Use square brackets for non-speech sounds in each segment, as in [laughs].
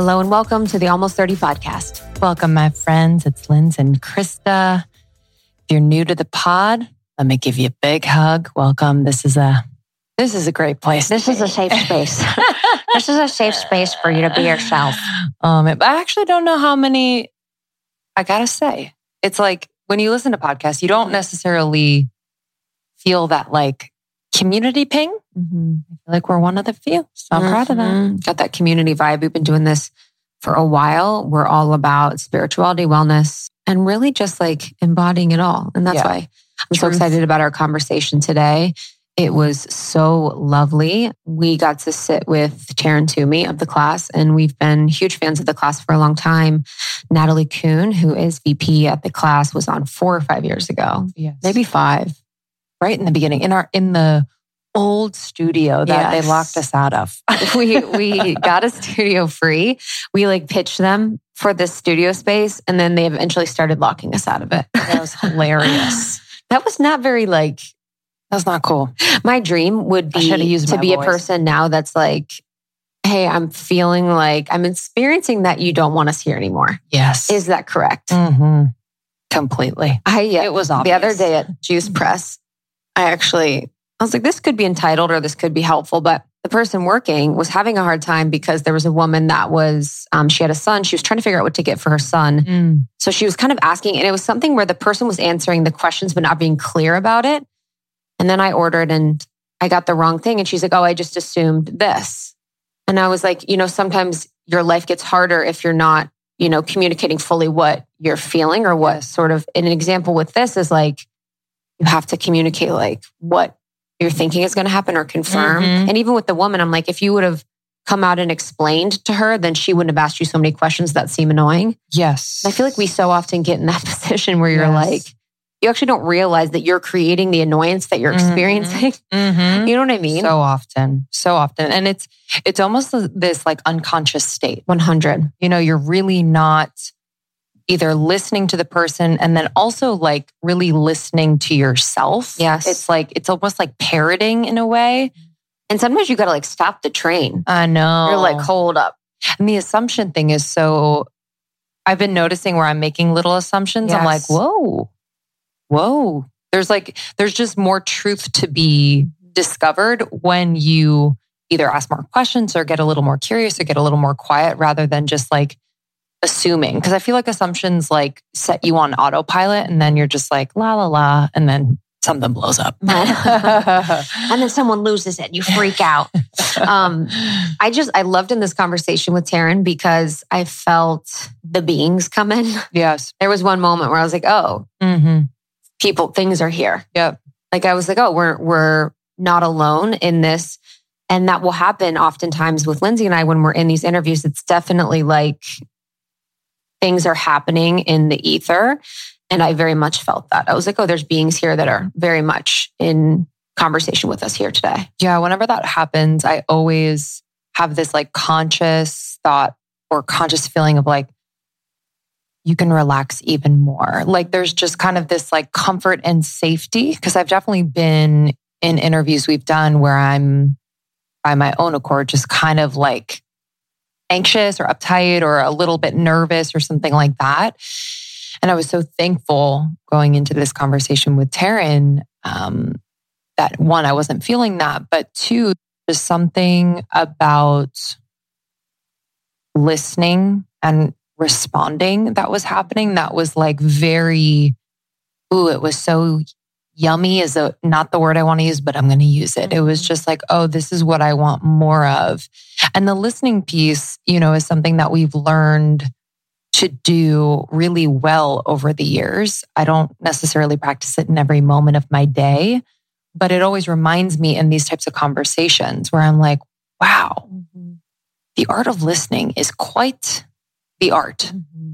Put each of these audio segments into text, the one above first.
Hello and welcome to the Almost 30 podcast. Welcome, my friends. It's Linz and Krista. If you're new to the pod, let me give you a big hug. Welcome. This is a this is a great place. This is a safe space. [laughs] this is a safe space for you to be yourself. Um, I actually don't know how many. I gotta say, it's like when you listen to podcasts, you don't necessarily feel that like community ping. Mm-hmm. I feel like we're one of the few. So I'm proud of that. Mhm. Got that community vibe. We've been doing this for a while. We're all about spirituality, wellness, and really just like embodying it all. And that's Yeah. why I'm so excited about our conversation today. It was so lovely. We got to sit with Taryn Toomey of the class, and we've been huge fans of the class for a long time. Natalie Kuhn, who is VP at the class, was on four or five years ago, Yes. maybe five. right in the beginning in our in the old studio that Yes. they locked us out of. [laughs] we we got a studio free. We like pitched them for this studio space, and then they eventually started locking us out of it. that was hilarious. [gasps] That was not very like That's not cool. my dream would be to be a person now that's like, hey, I'm feeling like I'm experiencing that you don't want us here anymore. Yes. Is that correct? hmm Completely. I yeah, It was the other day at Juice Press, I actually I was like, this could be entitled or this could be helpful, but the person working was having a hard time because there was a woman that was um, she had a son. She was trying to figure out what to get for her son. Mm. So she was kind of asking, and it was something where the person was answering the questions but not being clear about it. And then I ordered and I got the wrong thing. And she's like, Oh, I just assumed this. And I was like, You know, sometimes your life gets harder if you're not, you know, communicating fully what you're feeling or what sort of an example with this is like, you have to communicate like what you're thinking is going to happen or confirm. Mhm. And even with the woman, I'm like, if you would have come out and explained to her, then she wouldn't have asked you so many questions that seem annoying. Yes. I feel like we so often get in that [laughs] position where you're Yes. like, you actually don't realize that you're creating the annoyance that you're Mhm. experiencing. Mhm. You know what I mean? so often, so often, and it's it's almost this like unconscious state. 100. You know, you're really not either listening to the person and then also like really listening to yourself. Yes. It's like it's almost like parroting in a way. And sometimes you got to like stop the train. I know. You're like, hold up. And the assumption thing is so, I've been noticing where I'm making little assumptions. I'm like, whoa, whoa. There's like, there's just more truth to be discovered when you either ask more questions or get a little more curious or get a little more quiet rather than just like assuming. Cause I feel like assumptions like set you on autopilot and then you're just like, la, la, la. And then something blows up. [laughs] And then someone loses it and you freak out. [laughs] Um, I just, I loved in this conversation with Taryn because I felt the beings come in. yes. There was one moment where I was like, oh, hmm people, things are here. Yep. Like I was like, oh, we're we're not alone in this. And that will happen oftentimes with Lindsay and I when we're in these interviews. It's definitely like things are happening in the ether. And I very much felt that. I was like, oh, there's beings here that are very much in conversation with us here today. Yeah, whenever that happens, I always have this like conscious thought or conscious feeling of like, you can relax even more. Like there's just kind of this like comfort and safety. Cause I've definitely been in interviews we've done where I'm by my own accord, just kind of like anxious or uptight or a little bit nervous or something like that. And I was so thankful going into this conversation with Taryn um, that one, I wasn't feeling that, but two, just something about listening and responding that was happening that was like very, ooh, it was so yummy is a, not the word I want to use, but I'm going to use it. It was mm-hmm. just like, oh, this is what I want more of. And the listening piece, you know, is something that we've learned to do really well over the years. I don't necessarily practice it in every moment of my day, but it always reminds me in these types of conversations where I'm like, wow, mm-hmm. the art of listening is quite the art. Mm-hmm.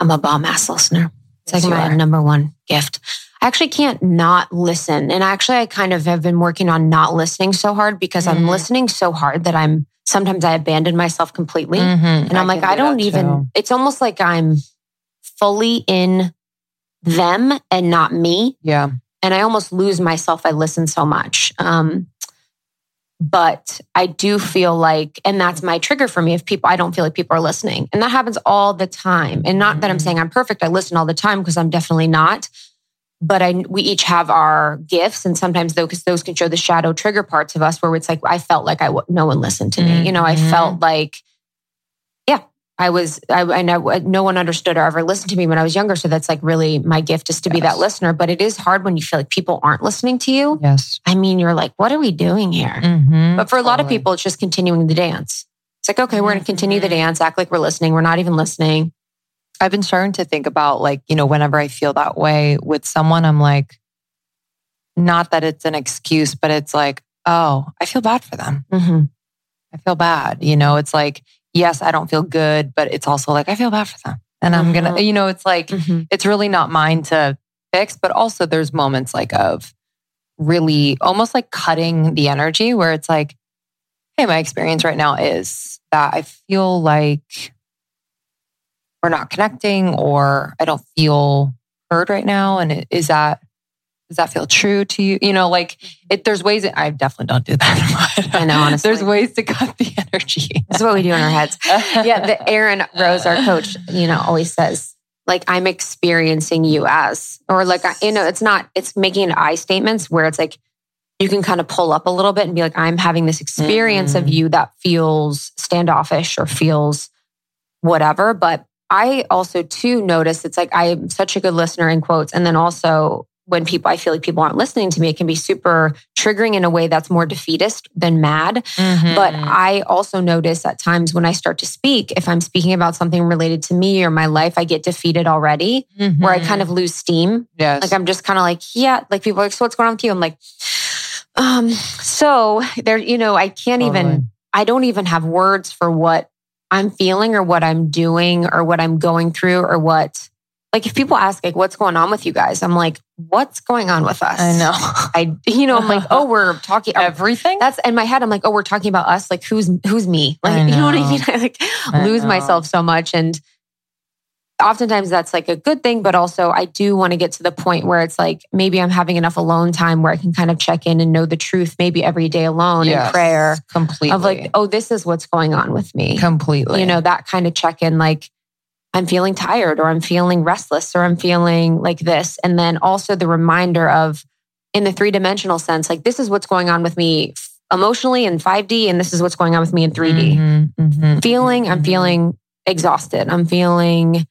I'm a bomb ass listener. It's Yes, like you my are. number one gift. I actually can't not listen. And actually, I kind of have been working on not listening so hard because I'm Mhm. listening so hard that I'm sometimes I abandon myself completely. Mhm. And I'm like, can I do don't even, too. it's almost like I'm fully in them and not me. Yeah. And I almost lose myself. I listen so much. Um, But I do feel like, and that's my trigger for me if people, I don't feel like people are listening. And that happens all the time. And not that I'm Mhm. saying I'm perfect. I listen all the time because I'm definitely not. But I, we each have our gifts. And sometimes though, because those can show the shadow trigger parts of us where it's like, I felt like I, no one listened to me. You know, I Mhm. felt like, yeah, I was, I, I know no one understood or ever listened to me when I was younger. So that's like really my gift is to be that listener. But it is hard when you feel like people aren't listening to you. Yes. I mean, you're like, what are we doing here? Mm-hmm. But for a lot of people, it's just continuing the dance. It's like, okay, we're going to continue the Mhm. dance, act like we're listening. We're not even listening. I've been starting to think about like, you know, whenever I feel that way with someone, I'm like, not that it's an excuse, but it's like, oh, I feel bad for them. Mm-hmm. I feel bad. You know, it's like, yes, I don't feel good, but it's also like, I feel bad for them. And I'm going to, you know, it's like, Mm-hmm. it's really not mine to fix, but also there's moments like of really almost like cutting the energy where it's like, hey, my experience right now is that I feel like we're not connecting or I don't feel heard right now. And is that, does that feel true to you? You know, like it, there's ways that I definitely don't do that. [laughs] I know, honestly. There's ways to cut the energy. This is what we do in our heads. Yeah, the [laughs] Aaron Rose, our coach, you know, always says, like, I'm experiencing you as, or like, you know, it's not, it's making I statements where it's like, you can kind of pull up a little bit and be like, I'm having this experience of Mhm. you that feels standoffish or feels whatever. But I also, too, notice it's like I'm such a good listener in quotes. And then also, when people, I feel like people aren't listening to me, it can be super triggering in a way that's more defeatist than mad. Mhm. But I also notice at times when I start to speak, if I'm speaking about something related to me or my life, I get defeated already, where I kind of lose steam. yes. Like I'm just kind of like, yeah, like people are like, so what's going on with you? I'm like, um, so there, you know, I can't Totally. even, I don't even have words for what I'm feeling or what I'm doing or what I'm going through or what, like if people ask like, what's going on with you guys? I'm like, what's going on with us? I know. I, you know, I'm like, [laughs] oh, we're talking, Everything? that's in my head. I'm like, oh, we're talking about us. Like, who's who's me? Like, I you know what I mean? [laughs] I like I lose know. myself so much, and oftentimes that's like a good thing. But also, I do want to get to the point where it's like maybe I'm having enough alone time where I can kind of check in and know the truth, maybe every day alone in prayer Completely. of like, oh, this is what's going on with me. completely. You know, that kind of check in, like. I'm feeling tired or I'm feeling restless or I'm feeling like this. And then also the reminder of, in the three dimensional sense, like this is what's going on with me emotionally in 5D, and this is what's going on with me in 3D. Mhm, mhm, Feeling, I'm mhm. feeling exhausted. I'm feeling,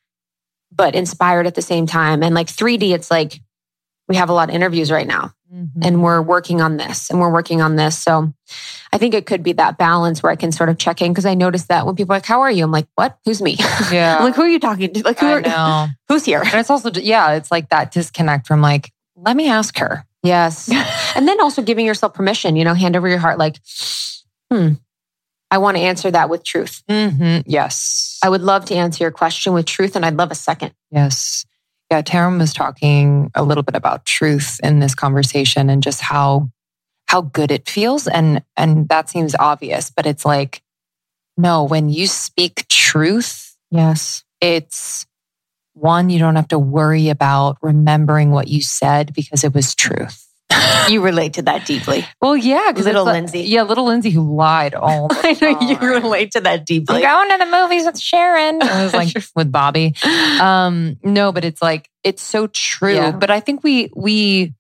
but inspired at the same time. And like 3D, it's like we have a lot of interviews right now Mhm. and we're working on this and we're working on this. So I think it could be that balance where I can sort of check in because I noticed that when people are like, How are you? I'm like, What? Who's me? [laughs] yeah. Like, Who are you talking to? Like, who are, [laughs] who's here? And it's also, yeah, it's like that disconnect from like, let me ask her. Yes. [laughs] and then also giving yourself permission, you know, hand over your heart, like, hmm, I want to answer that with truth. Mhm, Yes. I would love to answer your question with truth, and I'd love a second. Yes. Yeah, Taryn was talking a little bit about truth in this conversation and just how how good it feels and and that seems obvious, but it's like no, when you speak truth, Yes. it's one you don't have to worry about remembering what you said because it was truth. [laughs] You relate to that deeply. Well, yeah, Little like- Lindsay. yeah, little Lindsay who lied all. The [laughs] I know you relate to that I'm deeply. going to the movies with Sharon. I was like [laughs] with Bobby. Um, no, but it's like it's so true. Yeah. But I think we we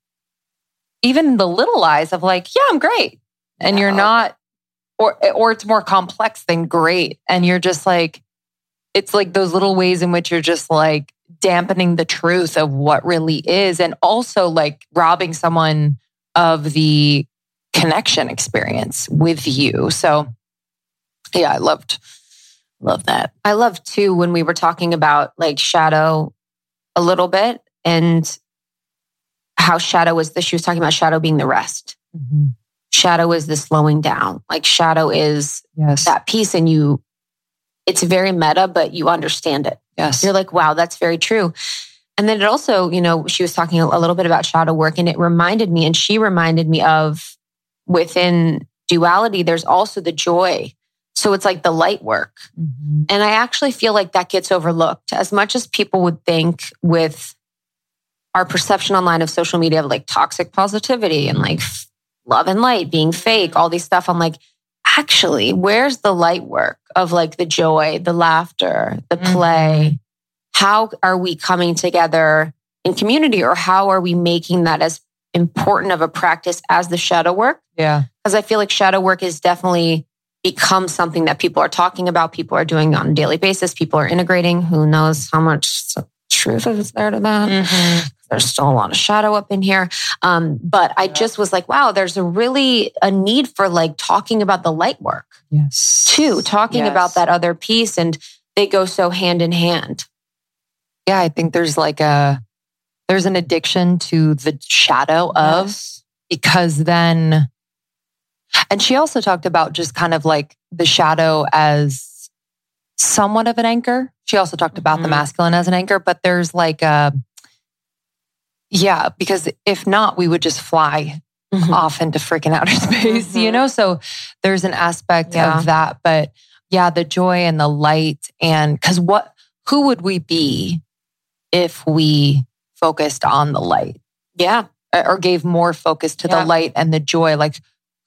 even the little lies of like, yeah, I'm great, and you're not, or or it's more complex than great, and you're just like, it's like those little ways in which you're just like dampening the truth of what really is, and also like robbing someone of the connection experience with you. So, yeah, I loved love that. I love too when we were talking about like shadow a little bit and how shadow was the she was talking about shadow being the rest. Mm-hmm. Shadow is the slowing down. Like shadow is Yes. that piece and you it's very meta, but you understand it. yes. You're like, wow, that's very true. And then it also, you know, she was talking a little bit about shadow work and it reminded me, and she reminded me of within duality, there's also the joy. So it's like the light work. Mhm. And I actually feel like that gets overlooked as much as people would think with our perception online of social media of like toxic positivity and like love and light, being fake, all these stuff. I'm like, actually, where's the light work of like the joy, the laughter, the play? Mhm. How are we coming together in community or how are we making that as important of a practice as the shadow work? Yeah. Because I feel like shadow work is definitely become something that people are talking about, people are doing on a daily basis, people are integrating. Who knows how much truth is there to that? Mhm. There's still a lot of shadow up in here. Um, but I just was like, wow, there's a really a need for like talking about the light work Yes. too, talking Yes. about that other piece, and they go so hand in hand. Yeah, I think there's like a there's an addiction to the shadow of Yes. because then and she also talked about just kind of like the shadow as somewhat of an anchor. She also talked about the Mhm. masculine as an anchor, but there's like a yeah, because if not, we would just fly Mhm. off into freaking outer [laughs] space, you Mhm. know? So there's an aspect Yeah. of that. But yeah, the joy and the light. And because what, who would we be if we focused on the light Yeah. or or gave more focus to Yeah. the light and the joy? Like,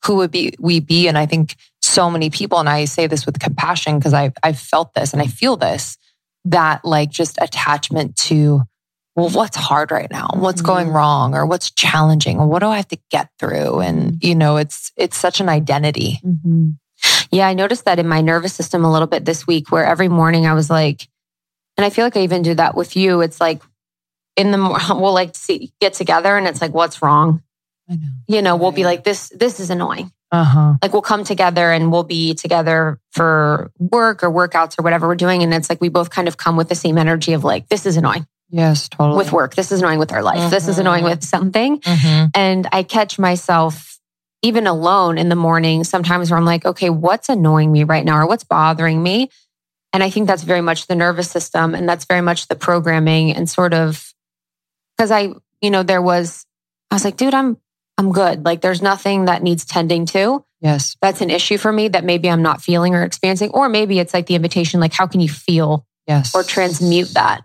who would be we be? And I think so many people, and I say this with compassion because I've, I've felt this and I feel this that like just attachment to, well, what's hard right now? What's going Mhm. wrong or what's challenging? What do I have to get through? And, you know, it's, it's such an identity. Mhm. Yeah, I noticed that in my nervous system a little bit this week, where every morning I was like, and I feel like I even do that with you. It's like in the [laughs] we'll like see, get together, and it's like, what's wrong? I know. You know, we'll be like, this this is annoying. Uh huh. Like we'll come together and we'll be together for work or workouts or whatever we're doing, and it's like we both kind of come with the same energy of like, this is annoying Yes, totally. with work, this is annoying with our life, this is Mhm. annoying with something, hmm and I catch myself even alone in the morning sometimes where I'm like, okay, what's annoying me right now or what's bothering me? And I think that's very much the nervous system and that's very much the programming and sort of because I, you know, there was, I was like, dude, I'm, I'm good. Like there's nothing that needs tending to. Yes. That's an issue for me that maybe I'm not feeling or experiencing. Or maybe it's like the invitation, like, how can you feel Yes. or transmute that?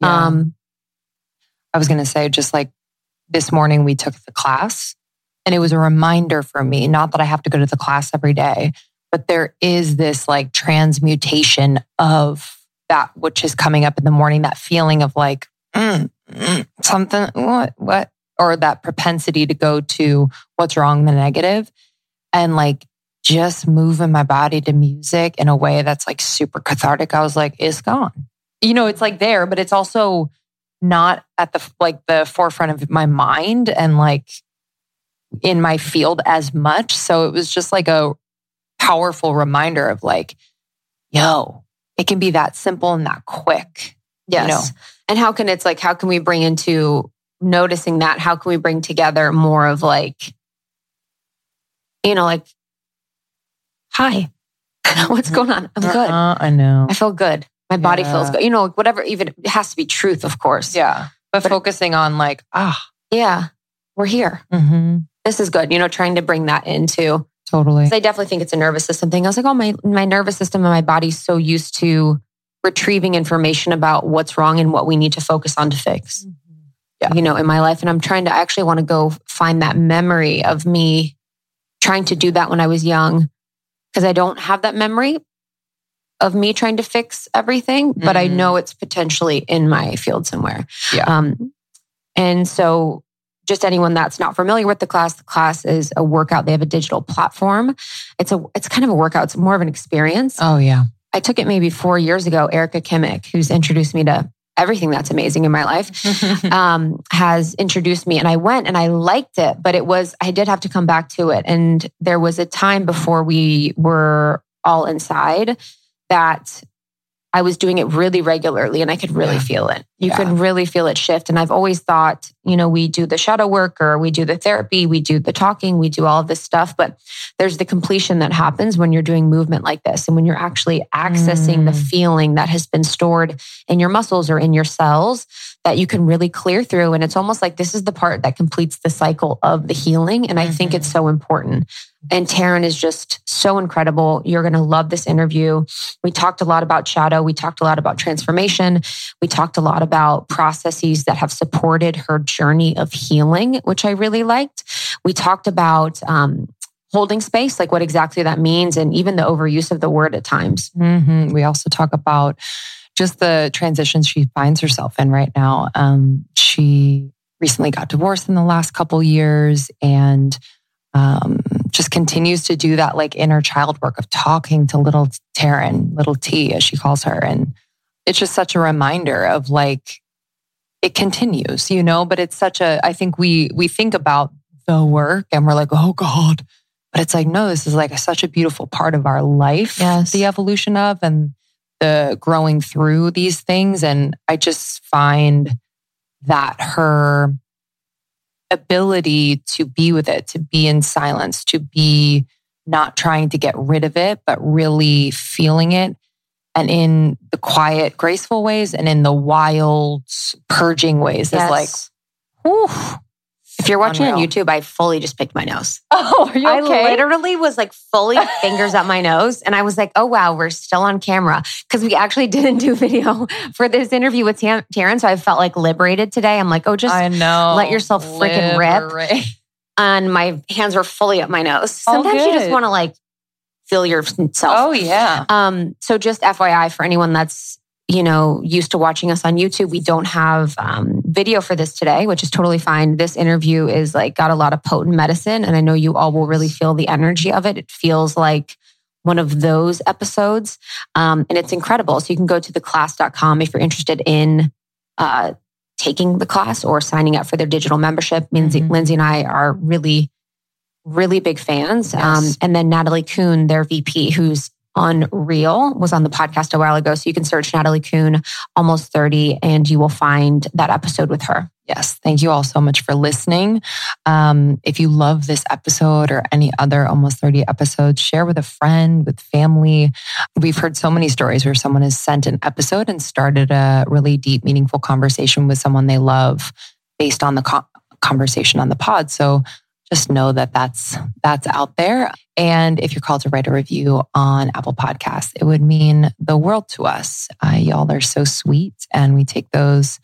Yeah. Um, I was going to say, just like this morning, we took the class and it was a reminder for me, not that I have to go to the class every day, but there is this like transmutation of that which is coming up in the morning, that feeling of like, mm, mm, something, what, what, or that propensity to go to what's wrong, the negative, and like just moving my body to music in a way that's like super cathartic. I was like, it's gone. You know, it's like there, but it's also not at the like the forefront of my mind and like in my field as much. So it was just like a powerful reminder of like, yo, it can be that simple and that quick. Yes. know. And how can it's like, how can we bring into noticing that? How can we bring together more of like, you know, like, hi, [laughs] what's mm-hmm. going on? I'm good. Uh-uh, I know. I feel good. My body Yeah. feels good. You know, whatever, even it has to be truth, of course. Yeah. But, But- focusing on like, ah, Yeah. We're here. mm-hmm, This is good. You know, trying to bring that into, totally. I definitely think it's a nervous system thing. I was like, oh, my, my nervous system and my body's so used to retrieving information about what's wrong and what we need to focus on to fix. Yeah. you know, in my life. And I'm trying to I actually want to go find that memory of me trying to do that when I was young because I don't have that memory of me trying to fix everything, but I Mhm. know it's potentially in my field somewhere. Yeah. Um, and so just anyone that's not familiar with the class, the class is a workout. They have a digital platform. It's a it's kind of a workout. It's more of an experience. Oh, yeah. I took it maybe four years ago. Erica Kimmick, who's introduced me to everything that's amazing in my life, [laughs] um, has introduced me and I went and I liked it, but it was, I did have to come back to it. And there was a time before we were all inside that I was doing it really regularly and I could really Yeah. feel it. You Yeah. could really feel it shift. And I've always thought, you know, we do the shadow work or we do the therapy, we do the talking, we do all of this stuff, but there's the completion that happens when you're doing movement like this and when you're actually accessing the Mm. feeling that has been stored in your muscles or in your cells that you can really clear through. And it's almost like this is the part that completes the cycle of the healing. And I think Mhm. it's so important. And Taryn is just so incredible. You're going to love this interview. We talked a lot about shadow. We talked a lot about transformation. We talked a lot about processes that have supported her journey of healing, which I really liked. We talked about um, holding space, like what exactly that means, and even the overuse of the word at times. Mm-hmm. We also talk about just the transitions she finds herself in right now. Um, she recently got divorced in the last couple years and um, just continues to do that like inner child work of talking to little Taryn, little T, as she calls her. And it's just such a reminder of like, it continues, you know, but it's such a, I think we, we think about the work and we're like, oh God, but it's like, no, this is like a, such a beautiful part of our life. Yes. The evolution of and the growing through these things. And I just find that her ability to be with it, to be in silence, to be not trying to get rid of it, but really feeling it. And in the quiet, graceful ways and in the wild, purging ways Yes. is like, whew, if you're watching on YouTube, I fully just picked my nose. [laughs] Oh, are you okay? I literally was like fully [laughs] fingers up my nose. And I was like, oh, wow, we're still on camera. Because we actually [laughs] didn't do video for this interview with Tam- Taryn. So I felt like liberated today. I'm like, oh, just I know. let yourself freaking rip. And my hands were fully up my nose. Oh, Sometimes you just want to like feel yourself. Oh, yeah. Um, so just FYI for anyone that's you know used to watching us on YouTube, we don't have um, video for this today, which is totally fine. This interview is like got a lot of potent medicine, and I know you all will really feel the energy of it. It feels like one of those episodes, um, and it's incredible. So you can go to theclass.com if you're interested in. Uh, taking the class or signing up for their digital membership. Lindsay, Mhm. Lindsay and I are really, really big fans. Yes. Um, and then Natalie Kuhn, their VP, who's unreal, was on the podcast a while ago. So you can search Natalie Kuhn, almost 30, and you will find that episode with her. Yes. Thank you all so much for listening. Um, if you love this episode or any other almost 30 episodes, share with a friend, with family. We've heard so many stories where someone has sent an episode and started a really deep, meaningful conversation with someone they love based on the co- conversation on the pod. So just know that that's that's out there. And if you're called to write a review on Apple Podcasts, it would mean the world to us. Uh, y'all are so sweet, and we take those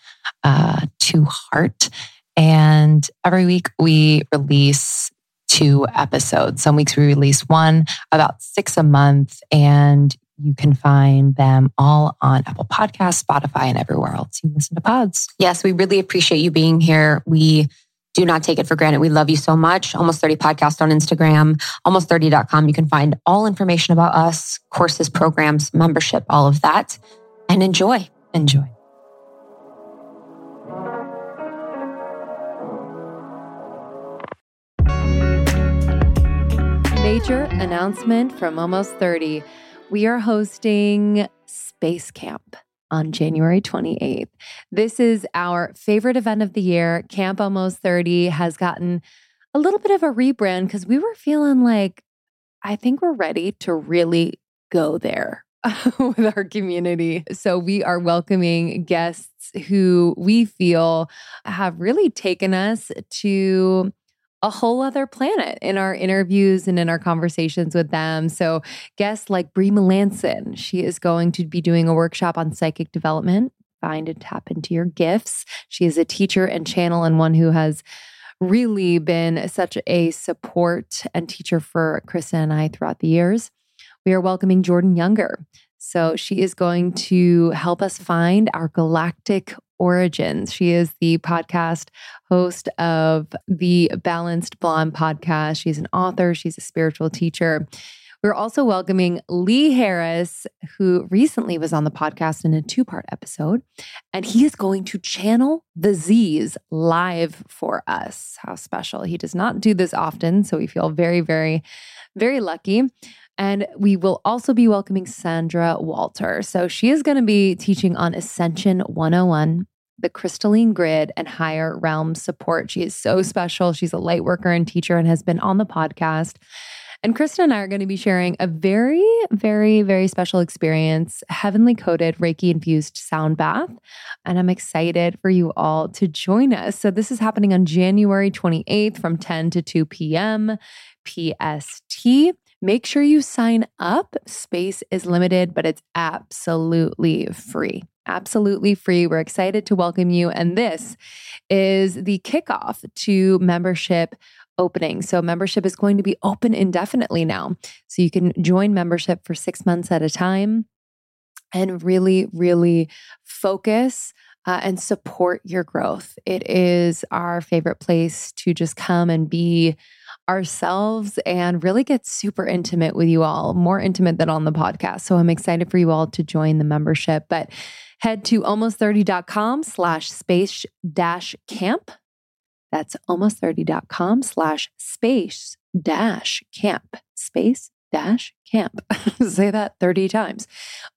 uh, to heart. And every week we release two episodes. Some weeks we release one, about six a month, and you can find them all on Apple Podcasts, Spotify, and everywhere else you listen to pods. Yes, we really appreciate you being here. We do not take it for granted. We love you so much. Almost 30 podcast on Instagram, almost30.com. You can find all information about us, courses, programs, membership, all of that. And enjoy. Enjoy. Major announcement from Almost 30. We are hosting Space Camp on January 28th. This is our favorite event of the year. Camp Almost 30 has gotten a little bit of a rebrand because we were feeling like, I think we're ready to really go there. [laughs] with our community. So, we are welcoming guests who we feel have really taken us to a whole other planet in our interviews and in our conversations with them. So, guests like Brie Melanson, she is going to be doing a workshop on psychic development. Find and tap into your gifts. She is a teacher and channel, and one who has really been such a support and teacher for Krista and I throughout the years. We are welcoming Jordan Younger. So, she is going to help us find our galactic origins. She is the podcast host of the Balanced Blonde podcast. She's an author, she's a spiritual teacher. We're also welcoming Lee Harris, who recently was on the podcast in a two part episode, and he is going to channel the Z's live for us. How special. He does not do this often, so we feel very, very, very lucky. And we will also be welcoming Sandra Walter. So she is going to be teaching on Ascension 101, the crystalline grid, and higher realm support. She is so special. She's a light worker and teacher and has been on the podcast. And Krista and I are going to be sharing a very, very, very special experience, heavenly coated Reiki infused sound bath. And I'm excited for you all to join us. So, this is happening on January 28th from 10 to 2 p.m. PST. Make sure you sign up. Space is limited, but it's absolutely free. Absolutely free. We're excited to welcome you. And this is the kickoff to membership opening. So, membership is going to be open indefinitely now. So, you can join membership for six months at a time and really, really focus uh, and support your growth. It is our favorite place to just come and be ourselves and really get super intimate with you all, more intimate than on the podcast. So I'm excited for you all to join the membership. But head to almost30.com slash space dash camp. That's almost30.com slash space dash camp. Space dash camp. [laughs] Say that 30 times.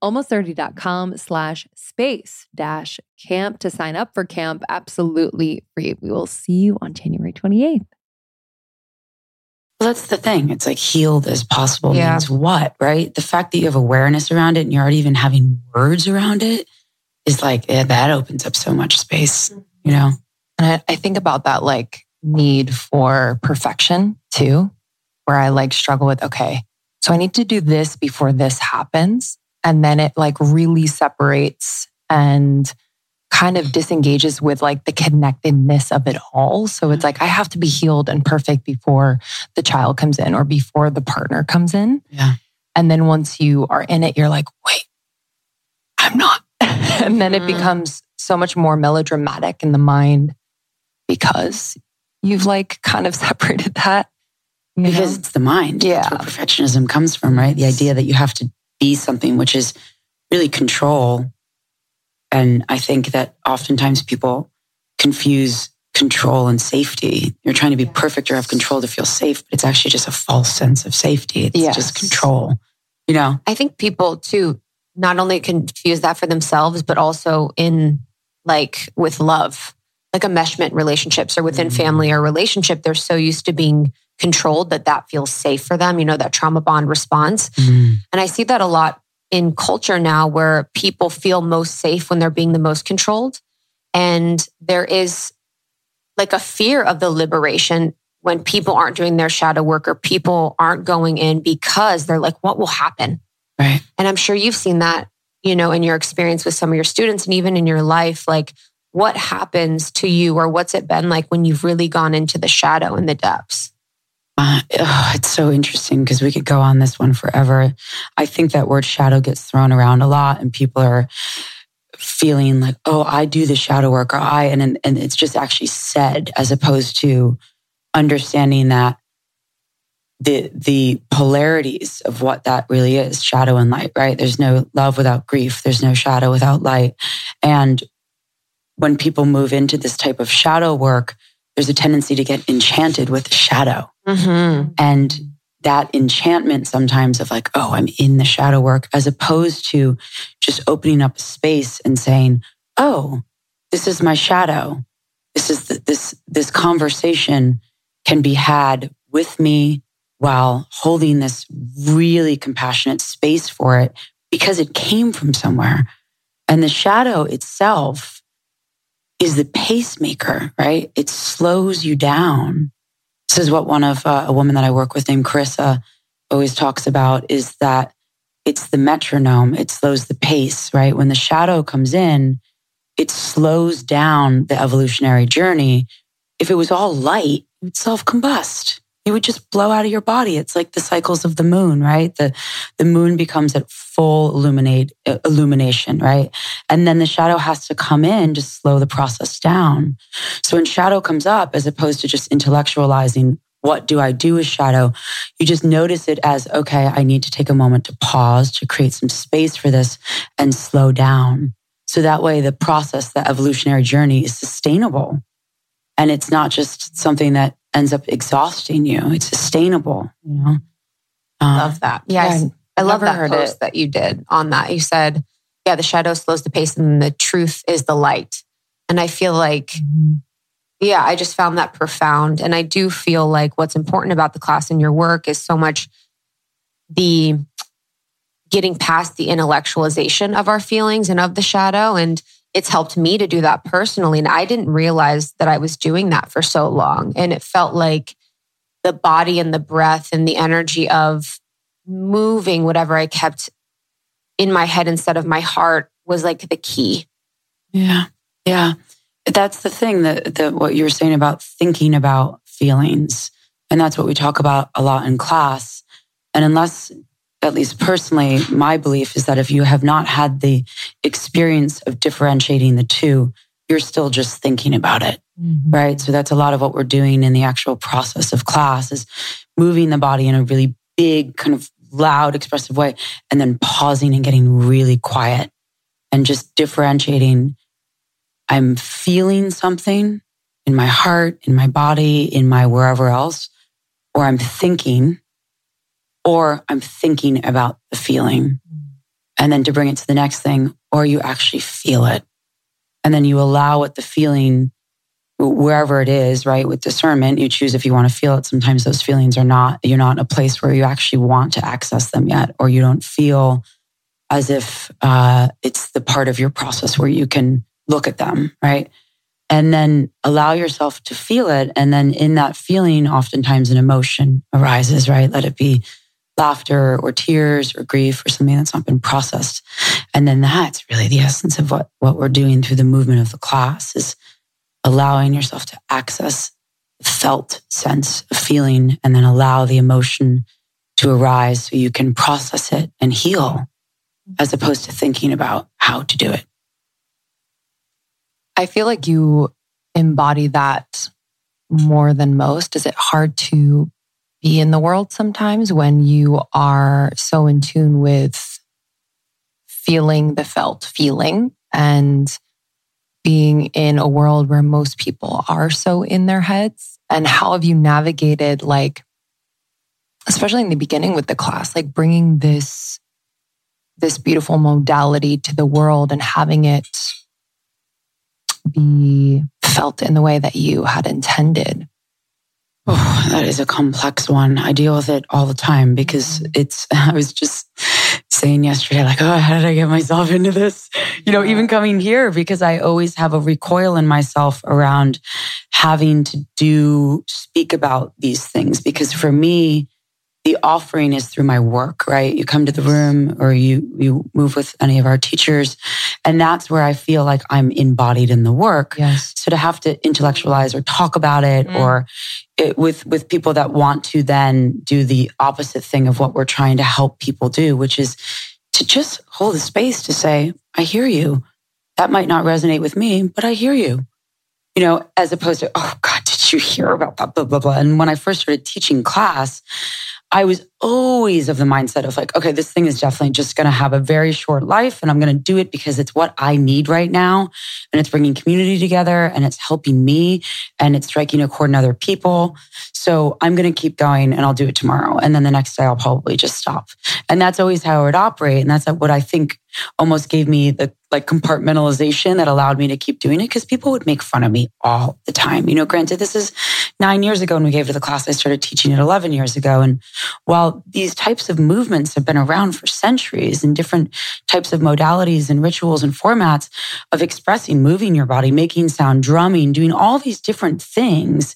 Almost30.com slash space dash camp to sign up for camp absolutely free. We will see you on January 28th. Well, that's the thing. It's like healed as possible Yeah. means what, right? The fact that you have awareness around it and you're already even having words around it is like, yeah, that opens up so much space, you know? And I, I think about that like need for perfection too, where I like struggle with, okay, so I need to do this before this happens. And then it like really separates and kind of disengages with like the connectedness of it all. So it's like I have to be healed and perfect before the child comes in or before the partner comes in. Yeah. And then once you are in it, you're like, wait, I'm not. [laughs] and then it Mhm. becomes so much more melodramatic in the mind because you've like kind of [laughs] separated that. you know? Because it's the mind. Yeah. That's where perfectionism comes from, right? The idea that you have to be something, which is really control. And I think that oftentimes people confuse control and safety. You're trying to be perfect or have control to feel safe, but it's actually just a false sense of safety. It's Yes. just control, you know? I think people too not only confuse that for themselves, but also in like with love, like enmeshment relationships or within Mhm. family or relationship. They're so used to being controlled that that feels safe for them, you know, that trauma bond response. And I see that a lot in culture now where people feel most safe when they're being the most controlled. And there is like a fear of the liberation when people aren't doing their shadow work or people aren't going in because they're like, what will happen? Right. And I'm sure you've seen that, you know, in your experience with some of your students and even in your life. Like, what happens to you or what's it been like when you've really gone into the shadow and the depths? Uh, ugh, it's so interesting because we could go on this one forever. I think that word shadow gets thrown around a lot, and people are feeling like, "Oh, I do the shadow work," or "I," and and and it's just actually said as opposed to understanding that the the polarities of what that really is, shadow and light. Right? There's no love without grief. There's no shadow without light, and when people move into this type of shadow work, there's a tendency to get enchanted with the shadow. Mm-hmm. And that enchantment sometimes of like, oh, I'm in the shadow work, as opposed to just opening up a space and saying, oh, this is my shadow. This is the, this this conversation can be had with me while holding this really compassionate space for it because it came from somewhere. And the shadow itself is the pacemaker, right? It slows you down. This is what one of uh, a woman that I work with named Carissa always talks about is that it's the metronome. It slows the pace, right? When the shadow comes in, it slows down the evolutionary journey. If it was all light, it would self combust. It would just blow out of your body. It's like the cycles of the moon, right? The, the moon becomes at full illuminate, uh, illumination, right? And then the shadow has to come in to slow the process down. So when shadow comes up, as opposed to just intellectualizing, what do I do with shadow? You just notice it as, okay, I need to take a moment to pause, to create some space for this and slow down. So that way the process, the evolutionary journey is sustainable. And it's not just something that ends up exhausting you. It's sustainable, you know? Uh, Love that. Yeah, I Yeah, s- I, love that heard post it. that you did on that. You said, yeah, the shadow slows the pace and the truth is the light. And I feel like, yeah, I just found that profound. And I do feel like what's important about the class and your work is so much the getting past the intellectualization of our feelings and of the shadow. And it's helped me to do that personally. And I didn't realize that I was doing that for so long. And it felt like the body and the breath and the energy of moving whatever I kept in my head instead of my heart was like the key. Yeah. Yeah. That's the thing that, that what you're saying about thinking about feelings. And that's what we talk about a lot in class. And unless, at least personally, my belief is that if you have not had the experience of differentiating the two, you're still just thinking about it. Mm-hmm. Right. So that's a lot of what we're doing in the actual process of class is moving the body in a really big, kind of loud, expressive way, and then pausing and getting really quiet and just differentiating. I'm feeling something in my heart, in my body, in my wherever else, or I'm thinking, or I'm thinking about the feeling. Mm. And then to bring it to the next thing, or you actually feel it. And then you allow what the feeling, wherever it is, right? With discernment, you choose if you want to feel it. Sometimes those feelings are not, you're not in a place where you actually want to access them yet, or you don't feel as if uh, it's the part of your process where you can look at them, right? And then allow yourself to feel it. And then in that feeling, oftentimes an emotion arises, right? Let it be laughter or tears or grief or something that's not been processed. And then that's really the essence of what, what we're doing through the movement of the class is allowing yourself to access felt sense of feeling and then allow the emotion to arise so you can process it and heal as opposed to thinking about how to do it. I feel like you embody that more than most. Is it hard to be in the world sometimes when you are so in tune with feeling the felt feeling and being in a world where most people are so in their heads? And how have you navigated, like, especially in the beginning with the class, like bringing this, this beautiful modality to the world and having it be felt in the way that you had intended? Oh, that is a complex one. I deal with it all the time because it's, [laughs] I was just saying yesterday, like, oh, how did I get myself into this? You know, even coming here, because I always have a recoil in myself around having to do, speak about these things. Because for me, the offering is through my work, right? You come to the room or you, you move with any of our teachers. And that's where I feel like I'm embodied in the work. Yes. So to have to intellectualize or talk about it mm. or it, with, with people that want to then do the opposite thing of what we're trying to help people do, which is to just hold the space to say, I hear you. That might not resonate with me, but I hear you. You know, as opposed to, oh God, you hear about that? Blah, blah, blah. And when I first started teaching class, I was always of the mindset of like, okay, this thing is definitely just going to have a very short life and I'm going to do it because it's what I need right now. And it's bringing community together and it's helping me and it's striking a chord in other people. So I'm going to keep going and I'll do it tomorrow. And then the next day I'll probably just stop. And that's always how I would operate. And that's what I think almost gave me the like compartmentalization that allowed me to keep doing it because people would make fun of me all the time. You know, granted, this is nine years ago when we gave to the class. I started teaching it 11 years ago. And while these types of movements have been around for centuries and different types of modalities and rituals and formats of expressing, moving your body, making sound, drumming, doing all these different things,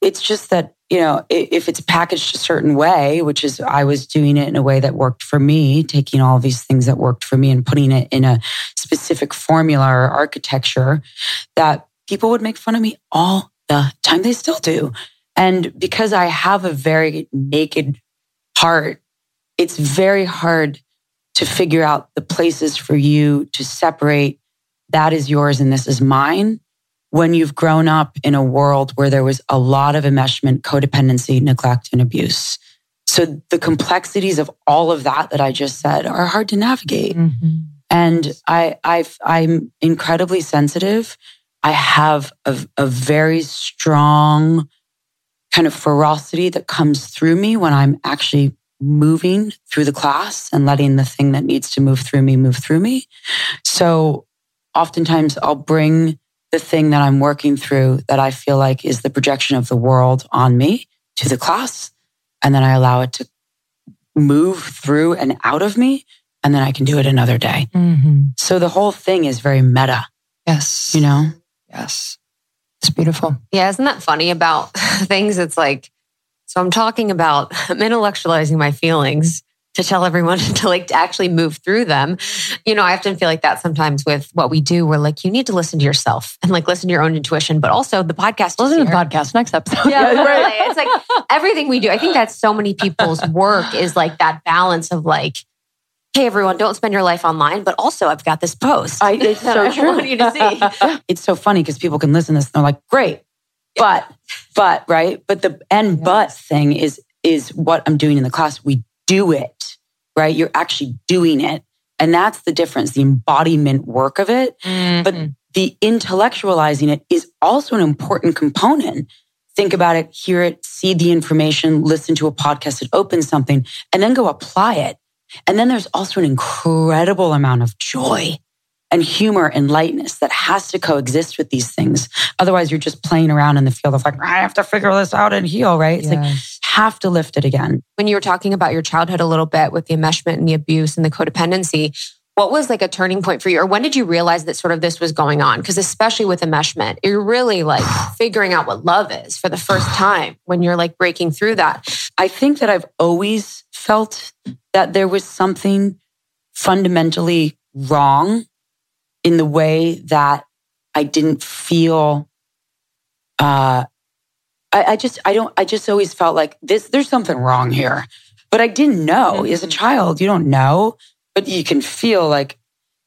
it's just that you know, if it's packaged a certain way, which is I was doing it in a way that worked for me, taking all these things that worked for me and putting it in a specific formula or architecture, that people would make fun of me all the time. They still do. And because I have a very naked heart, it's very hard to figure out the places for you to separate that is yours and this is mine when you've grown up in a world where there was a lot of enmeshment, codependency, neglect, and abuse. So the complexities of all of that that I just said are hard to navigate. Mm-hmm. And I, i am incredibly sensitive. I have a, a very strong kind of ferocity that comes through me when I'm actually moving through the class and letting the thing that needs to move through me move through me. So oftentimes I'll bring the thing that I'm working through that I feel like is the projection of the world on me to the class. And then I allow it to move through and out of me. And then I can do it another day. Mm-hmm. So the whole thing is very meta. Yes. You know? Yes. It's beautiful. Yeah. Isn't that funny about [laughs] things? It's like, so I'm talking about [laughs] I'm intellectualizing my feelings to tell everyone [laughs] to like to actually move through them. You know, I often feel like that sometimes with what we do. We're like, you need to listen to yourself and like listen to your own intuition, but also the podcast. Listen to the podcast next episode. Yeah, [laughs] right. It's like everything we do. I think that's so many people's work is like that balance of like, hey everyone, don't spend your life online, but also I've got this post. I, it's so I true. want you to see. [laughs] it's so funny because people can listen to this and they're like, great, but, but, right. But the and but thing is, is what I'm doing in the class. We do it, right? You're actually doing it. And that's the difference, the embodiment work of it. But Mhm. the intellectualizing it is also an important component. Think about it, hear it, see the information, listen to a podcast that opens something, and then go apply it. And then there's also an incredible amount of joy and humor and lightness that has to coexist with these things. Otherwise, you're just playing around in the field of like, I have to figure this out and heal, right? It's like, have to lift it again. when you were talking about your childhood a little bit with the enmeshment and the abuse and the codependency, what was like a turning point for you? Or when did you realize that sort of this was going on? Because especially with enmeshment, you're really like [sighs] figuring out what love is for the first time when you're like breaking through that. I think that I've always felt that there was something fundamentally wrong in the way that I didn't feel. Uh, I, I just, I don't, I just always felt like this. There's something wrong here, but I didn't know. As a child, you don't know, but you can feel like.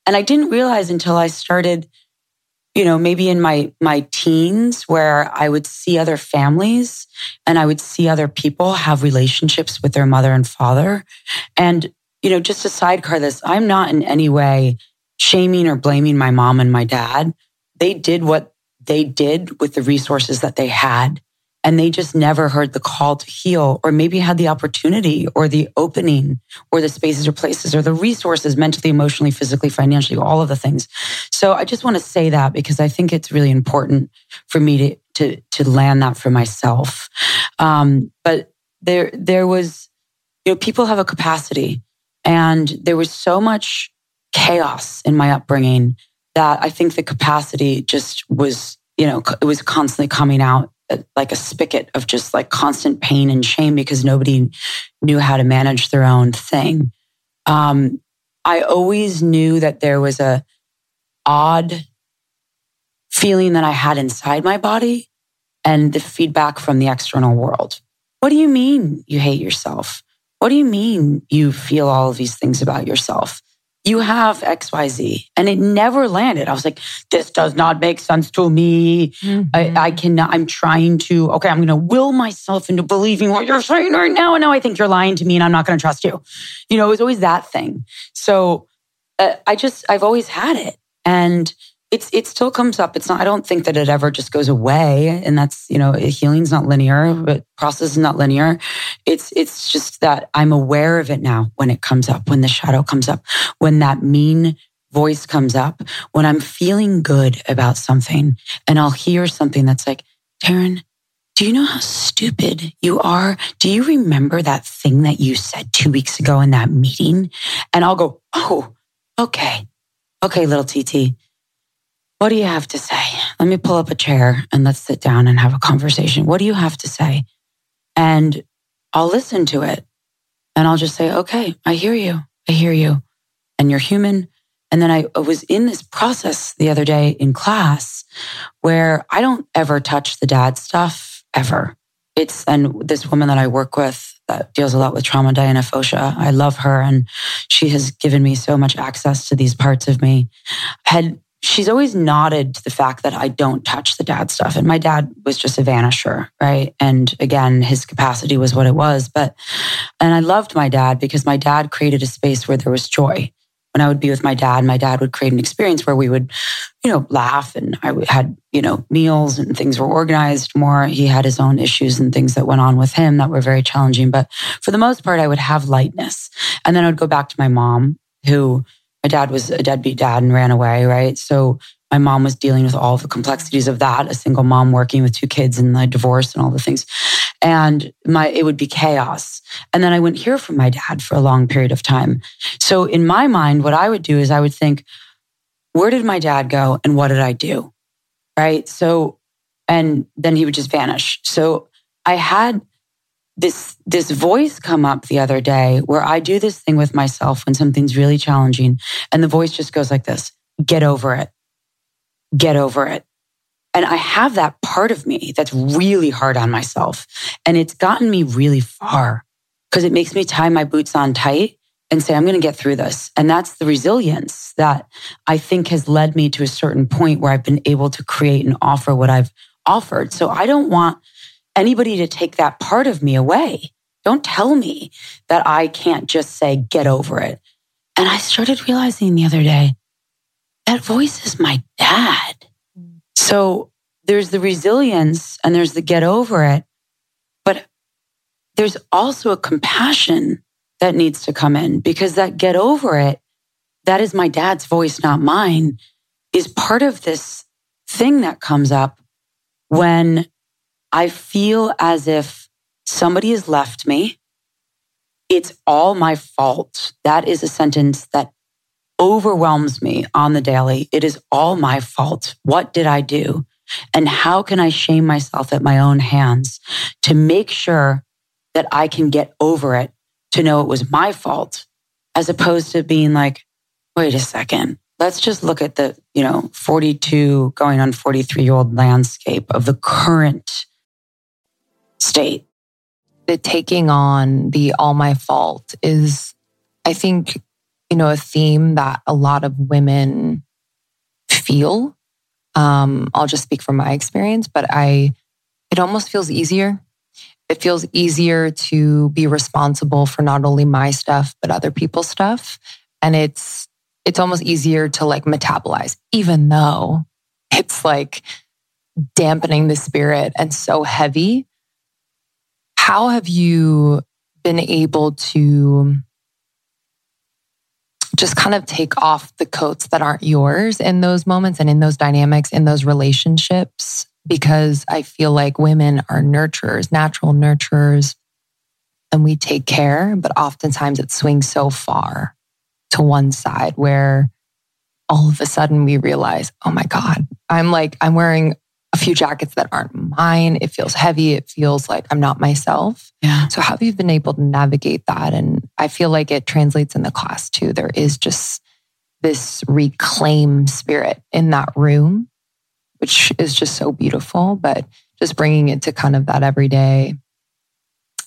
And I didn't realize until I started you know maybe in my my teens where i would see other families and i would see other people have relationships with their mother and father and you know just to sidecar this i'm not in any way shaming or blaming my mom and my dad they did what they did with the resources that they had and they just never heard the call to heal or maybe had the opportunity or the opening or the spaces or places or the resources mentally emotionally physically financially all of the things so I just want to say that because I think it's really important for me to to to land that for myself. Um, but there there was, you know, people have a capacity, and there was so much chaos in my upbringing that I think the capacity just was, you know, it was constantly coming out uh, like a spigot of just like constant pain and shame because nobody knew how to manage their own thing. Um, I always knew that there was a odd feeling that I had inside my body and the feedback from the external world. What do you mean you hate yourself? What do you mean you feel all of these things about yourself? You have XYZ. And it never landed. I was like, this does not make sense to me. I, I cannot, I'm trying to, okay, I'm going to will myself into believing what you're saying right now. And now I think you're lying to me and I'm not going to trust you. You know, it was always that thing. So uh, I just, I've always had it. And it's, it still comes up. It's not, I don't think that it ever just goes away. And that's, you know, healing's not linear, but process is not linear. It's, it's just that I'm aware of it now when it comes up, when the shadow comes up, when that mean voice comes up, when I'm feeling good about something and I'll hear something that's like, Taryn, do you know how stupid you are? Do you remember that thing that you said two weeks ago in that meeting? And I'll go, oh, okay. Okay, little TT. What do you have to say? Let me pull up a chair and let's sit down and have a conversation. What do you have to say? And I'll listen to it and I'll just say, okay, I hear you. I hear you. And you're human. And then I was in this process the other day in class where I don't ever touch the dad stuff ever. It's, and this woman that I work with that deals a lot with trauma, Diana Fosha, I love her. And she has given me so much access to these parts of me. Had she's always nodded to the fact that I don't touch the dad stuff. And my dad was just a vanisher, right? And again, his capacity was what it was. But, and I loved my dad because my dad created a space where there was joy. When I would be with my dad, my dad would create an experience where we would, you know, laugh and I had, you know, meals and things were organized more. He had his own issues and things that went on with him that were very challenging. But for the most part, I would have lightness. And then I would go back to my mom, who my dad was a deadbeat dad and ran away, right? So my mom was dealing with all the complexities of that, a single mom working with two kids and the divorce and all the things. And my it would be chaos. And then I wouldn't hear from my dad for a long period of time. So in my mind, what I would do is I would think, where did my dad go and what did I do? Right. So, and then he would just vanish. So I had this this voice come up the other day where I do this thing with myself when something's really challenging and the voice just goes like this get over it. Get over it. And I have that part of me that's really hard on myself and it's gotten me really far because it makes me tie my boots on tight and say I'm going to get through this. And that's the resilience that I think has led me to a certain point where I've been able to create and offer what I've offered. So I don't want anybody to take that part of me away. Don't tell me that I can't just say, get over it. And I started realizing the other day that voice is my dad. So there's the resilience and there's the get over it. But there's also a compassion that needs to come in because that get over it, that is my dad's voice, not mine, is part of this thing that comes up when I feel as if somebody has left me. It's all my fault. That is a sentence that overwhelms me on the daily. It is all my fault. What did I do? And how can I shame myself at my own hands to make sure that I can get over it to know it was my fault as opposed to being like, wait a second. Let's just look at the, you know, 42 going on 43 year old landscape of the current state. The taking on the all my fault is, I think, you know, a theme that a lot of women feel. Um, I'll just speak from my experience, but I, it almost feels easier. It feels easier to be responsible for not only my stuff, but other people's stuff. And it's, it's almost easier to like metabolize, even though it's like dampening the spirit and so heavy how have you been able to just kind of take off the coats that aren't yours in those moments and in those dynamics, in those relationships? Because I feel like women are nurturers, natural nurturers, and we take care, but oftentimes it swings so far to one side where all of a sudden we realize, oh my God, I'm like, I'm wearing a few jackets that aren't mine. It feels heavy. It feels like I'm not myself. Yeah. So, how have you been able to navigate that? And I feel like it translates in the class too. There is just this reclaim spirit in that room, which is just so beautiful, but just bringing it to kind of that everyday,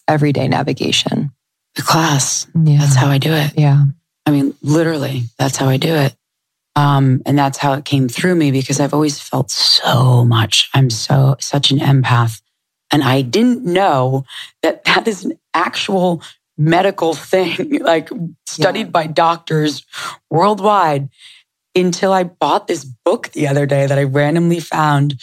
everyday navigation. The class. Yeah. That's how I do it. Yeah. I mean, literally, that's how I do it. Um, and that's how it came through me because I've always felt so much. I'm so, such an empath. And I didn't know that that is an actual medical [laughs] thing, like studied yeah. by doctors worldwide until I bought this book the other day that I randomly found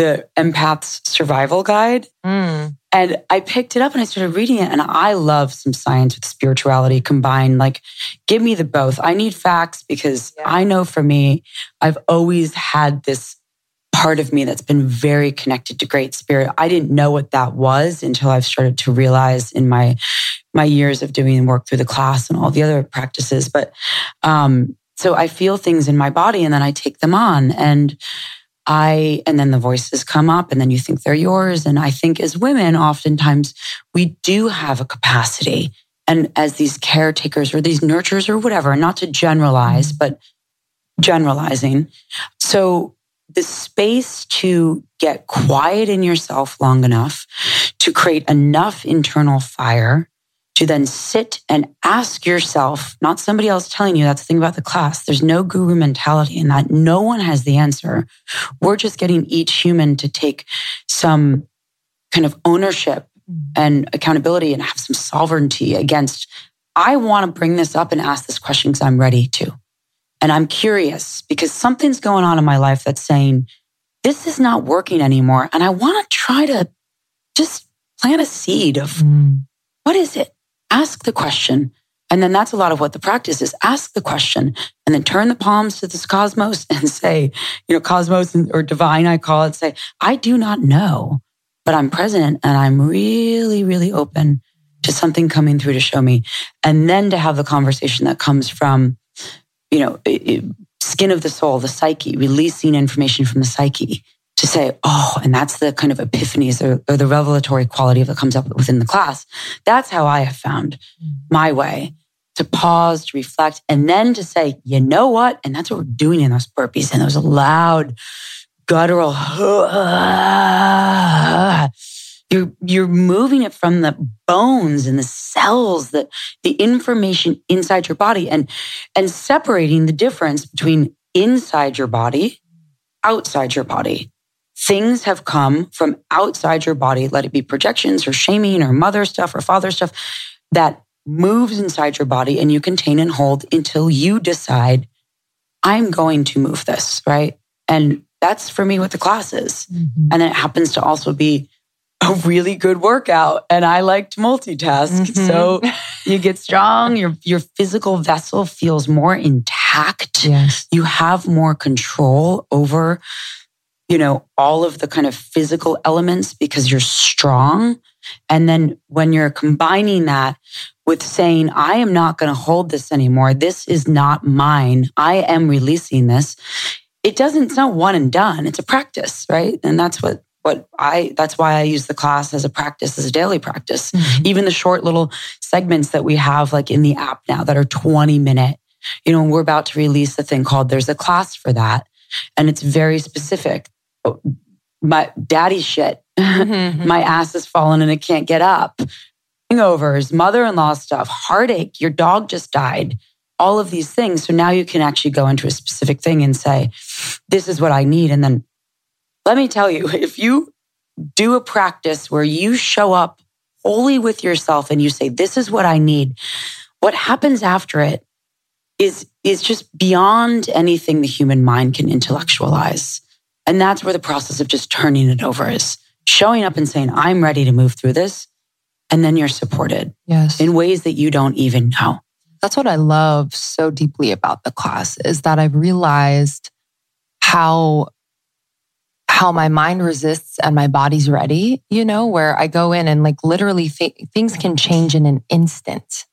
the empath's survival guide. Mm. And I picked it up and I started reading it. And I love some science with spirituality combined. Like, give me the both. I need facts because yeah. I know for me, I've always had this part of me that's been very connected to great spirit. I didn't know what that was until I've started to realize in my my years of doing work through the class and all the other practices. But um, so I feel things in my body and then I take them on. And I, and then the voices come up and then you think they're yours. And I think as women, oftentimes we do have a capacity. And as these caretakers or these nurturers or whatever, not to generalize, but generalizing. So the space to get quiet in yourself long enough to create enough internal fire to then sit and ask yourself, not somebody else telling you. That's the thing about the class. There's no guru mentality in that. No one has the answer. We're just getting each human to take some kind of ownership and accountability and have some sovereignty against. I want to bring this up and ask this question because I'm ready to. And I'm curious because something's going on in my life that's saying, this is not working anymore. And I want to try to just plant a seed of mm. what is it? Ask the question. And then that's a lot of what the practice is. Ask the question and then turn the palms to this cosmos [laughs] and say, you know, cosmos or divine, I call it, say, I do not know, but I'm present and I'm really, really open to something coming through to show me. And then to have the conversation that comes from, you know, skin of the soul, the psyche, releasing information from the psyche to say, oh, and that's the kind of epiphanies or, or the revelatory quality that comes up within the class. That's how I have found mm. my way to pause, to reflect, and then to say, you know what? And that's what we're doing in those burpees and those loud, guttural, [sighs] you're, you're moving it from the bones and the cells, the, the information inside your body and, and separating the difference between inside your body, outside your body. Things have come from outside your body, let it be projections or shaming or mother stuff or father stuff that moves inside your body and you contain and hold until you decide, I'm going to move this, right? And that's for me what the class is. Mm-hmm. And it happens to also be a really good workout. And I like to multitask. Mm-hmm. So you get strong, your your physical vessel feels more intact. Yes. You have more control over, you know, all of the kind of physical elements because you're strong. And then when you're combining that with saying, I am not going to hold this anymore. This is not mine. I am releasing this. It doesn't, it's not one and done. It's a practice, right? And that's what, what I, that's why I use the class as a practice, as a daily practice. Mm-hmm. Even the short little segments that we have like in the app now that are 20 minute, you know, we're about to release a thing called There's a Class for That. And it's very specific. Oh, my daddy shit. Mm-hmm. my ass is fallen and it can't get up hangovers, mother in law stuff, heartache, your dog just died, all of these things. So now you can actually go into a specific thing and say, this is what I need. And then let me tell you, [laughs] if you do a practice where you show up wholly with yourself and you say, this is what I need, what happens after it is, is just beyond anything the human mind can intellectualize. And that's where the process of just turning it over is showing up and saying, I'm ready to move through this and then you're supported yes. in ways that you don't even know. That's what i love so deeply about the class is that i've realized how how my mind resists and my body's ready you know where i go in and like literally th- things can change in an instant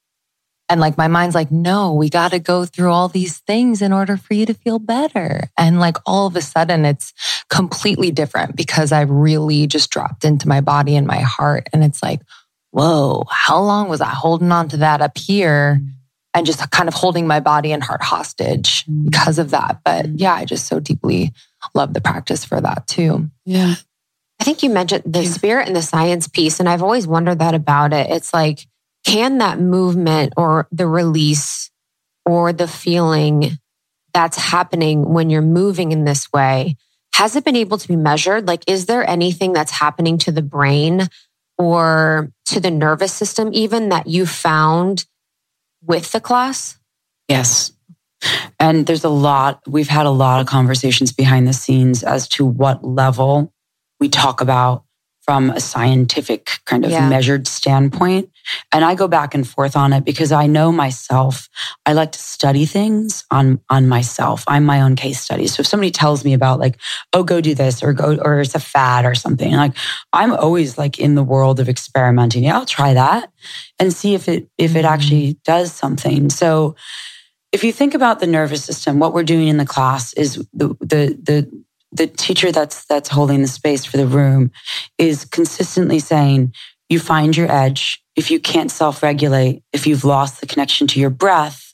and like my mind's like no we got to go through all these things in order for you to feel better and like all of a sudden it's completely different because i really just dropped into my body and my heart and it's like whoa, how long was I holding on to that up here and just kind of holding my body and heart hostage mm. because of that? But yeah, I just so deeply love the practice for that too. Yeah. I think you mentioned the spirit and the science piece, and I've always wondered that about it. It's like, can that movement or the release or the feeling that's happening when you're moving in this way, has it been able to be measured? Like, is there anything that's happening to the brain or to the nervous system, even that you found with the class? Yes. And there's a lot, we've had a lot of conversations behind the scenes as to what level we talk about from a scientific kind of yeah. measured standpoint. And I go back and forth on it because I know myself. I like to study things on, on myself. I'm my own case study. So if somebody tells me about like, oh, go do this or go, or it's a fad or something, like I'm always like in the world of experimenting. Yeah, I'll try that and see if it, if it mm-hmm. actually does something. So if you think about the nervous system, what we're doing in the class is the, the, the, the teacher that's that's holding the space for the room is consistently saying you find your edge. If you can't self-regulate if you've lost the connection to your breath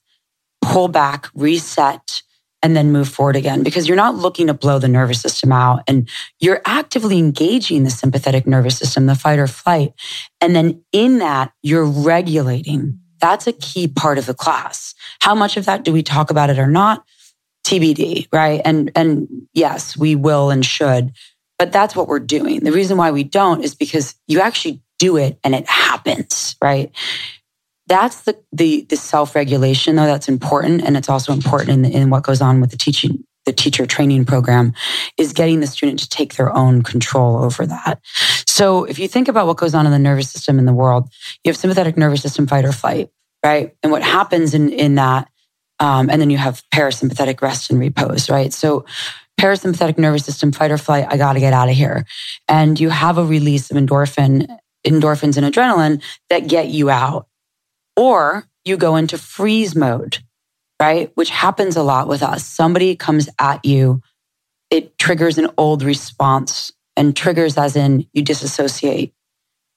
pull back reset and then move forward again. Because you're not looking to blow the nervous system out and you're actively engaging the sympathetic nervous system the fight or flight. And then in that you're regulating. That's a key part of the class. How much of that do we talk about it or not TBD, right? And and yes, we will and should, but that's what we're doing. The reason why we don't is because you actually do it and it happens, right? That's the the the self-regulation though that's important and it's also important in, in what goes on with the teaching the teacher training program is getting the student to take their own control over that. So if you think about what goes on in the nervous system in the world, you have sympathetic nervous system fight or flight, right? And what happens in, in that um, and then you have parasympathetic rest and repose, right? So parasympathetic nervous system, fight or flight, I got to get out of here. And you have a release of endorphin, endorphins and adrenaline that get you out. Or you go into freeze mode, right? Which happens a lot with us. Somebody comes at you it triggers an old response and triggers as in you disassociate,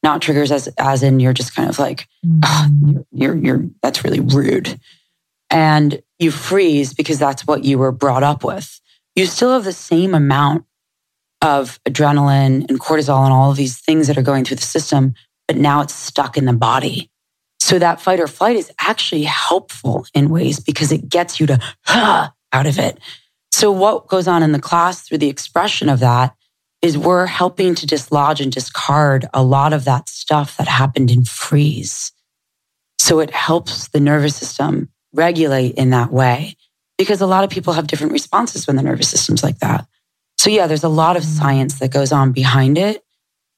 not triggers as, as in you're just kind of like, oh, you're, you're, you're, that's really rude. And you freeze because that's what you were brought up with. You still have the same amount of adrenaline and cortisol and all of these things that are going through the system, but now it's stuck in the body. So that fight or flight is actually helpful in ways because it gets you to huh, out of it. So what goes on in the class through the expression of that is we're helping to dislodge and discard a lot of that stuff that happened in freeze. So it helps the nervous system regulate in that way because a lot of people have different responses when the nervous system's like that. So yeah, there's a lot of mm. science that goes on behind it.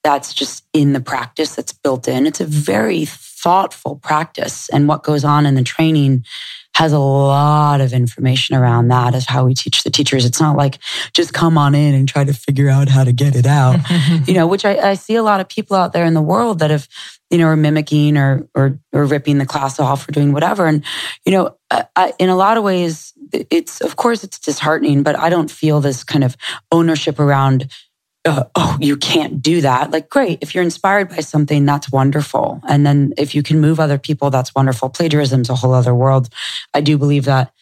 That's just in the practice that's built in. It's a very thoughtful practice. And what goes on in the training has a lot of information around that as how we teach the teachers. It's not like just come on in and try to figure out how to get it out, [laughs] you know, which I, I, see a lot of people out there in the world that have, you know, are mimicking or, or, or ripping the class off or doing whatever. And, you know, I, in a lot of ways, it's of course it's disheartening, but I don't feel this kind of ownership around. Uh, oh, you can't do that. Like, great. If you're inspired by something, that's wonderful. And then if you can move other people, that's wonderful. Plagiarism's a whole other world. I do believe that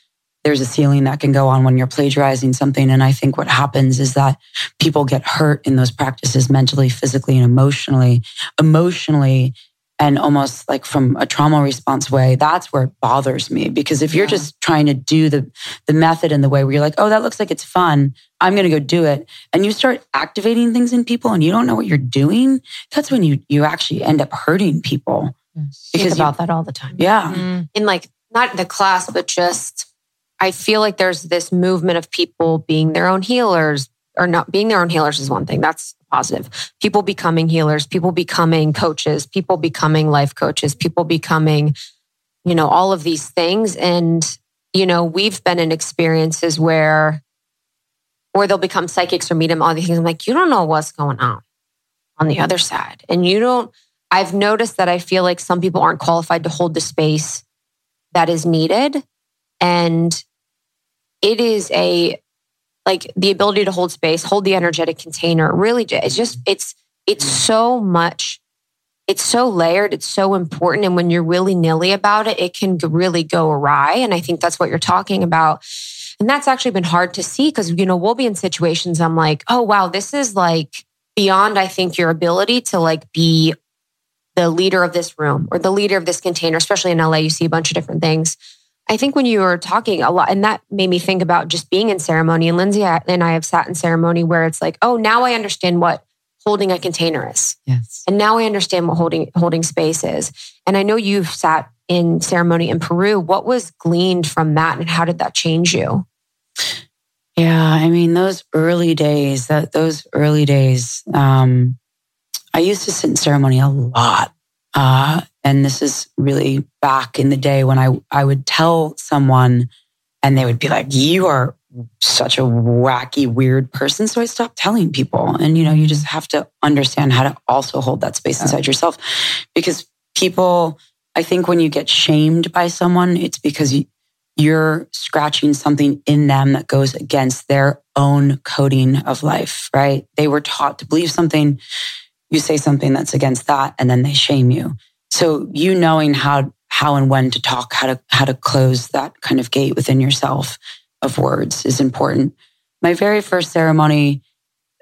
there's a ceiling that can go on when you're plagiarizing something. And I think what happens is that people get hurt in those practices mentally, physically, and emotionally. Emotionally, and almost like from a trauma response way that's where it bothers me. Because if you're yeah. just trying to do the the method in the way where you're like oh that looks like it's fun. I'm going to go do it. And you start activating things in people and you don't know what you're doing that's when you you actually end up hurting people. Yes. because about you, that all the time. Yeah. Mm. in like not the class but just i feel like there's this movement of people being their own healers or not being their own healers is one thing. That's positive. People becoming healers, people becoming coaches, people becoming life coaches, people becoming, you know, all of these things. And, you know, we've been in experiences where, or they'll become psychics or meet them, all these things. I'm like, you don't know what's going on on the other side. And you don't, I've noticed that I feel like some people aren't qualified to hold the space that is needed. And it is a like the ability to hold space, hold the energetic container. Really, it's just mm-hmm. it's it's so much. It's so layered. It's so important. And when you're willy nilly about it, it can really go awry. And I think that's what you're talking about. And that's actually been hard to see because, you know, we'll be in situations I'm like, oh, wow, this is like beyond, I think, your ability to like be the leader of this room or the leader of this container, especially in LA, you see a bunch of different things. I think when you were talking a lot, and that made me think about just being in ceremony. And Lindsay and I have sat in ceremony where it's like, oh, now I understand what holding a container is. Yes. And now I understand what holding holding space is. And I know you've sat in ceremony in Peru. What was gleaned from that, and how did that change you? Yeah, I mean those early days. That those early days. Um, I used to sit in ceremony a lot. Uh, and this is really back in the day when I, I would tell someone and they would be like, you are such a wacky, weird person. So I stopped telling people. And, you know, you just have to understand how to also hold that space inside yourself because people, I think when you get shamed by someone, it's because you, you're scratching something in them that goes against their own coding of life, right? They were taught to believe something. You say something that's against that, and then they shame you. So you knowing how how and when to talk, how to how to close that kind of gate within yourself of words is important. My very first ceremony,